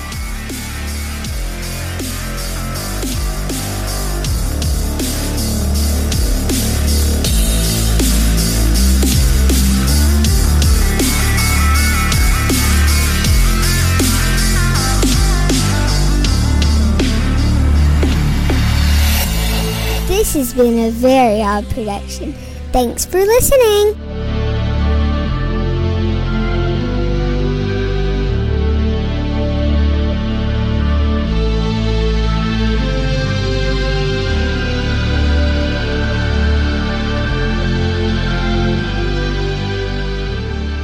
This has been a very odd production. Thanks for listening.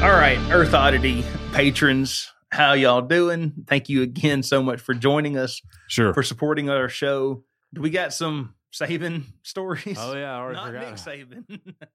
All right, Earth Oddity patrons, how y'all doing? Thank you again so much for joining us,
Sure.
for supporting our show. Do we got some Saban stories?
Oh, yeah. I already
Not
forgot.
Nick Saban.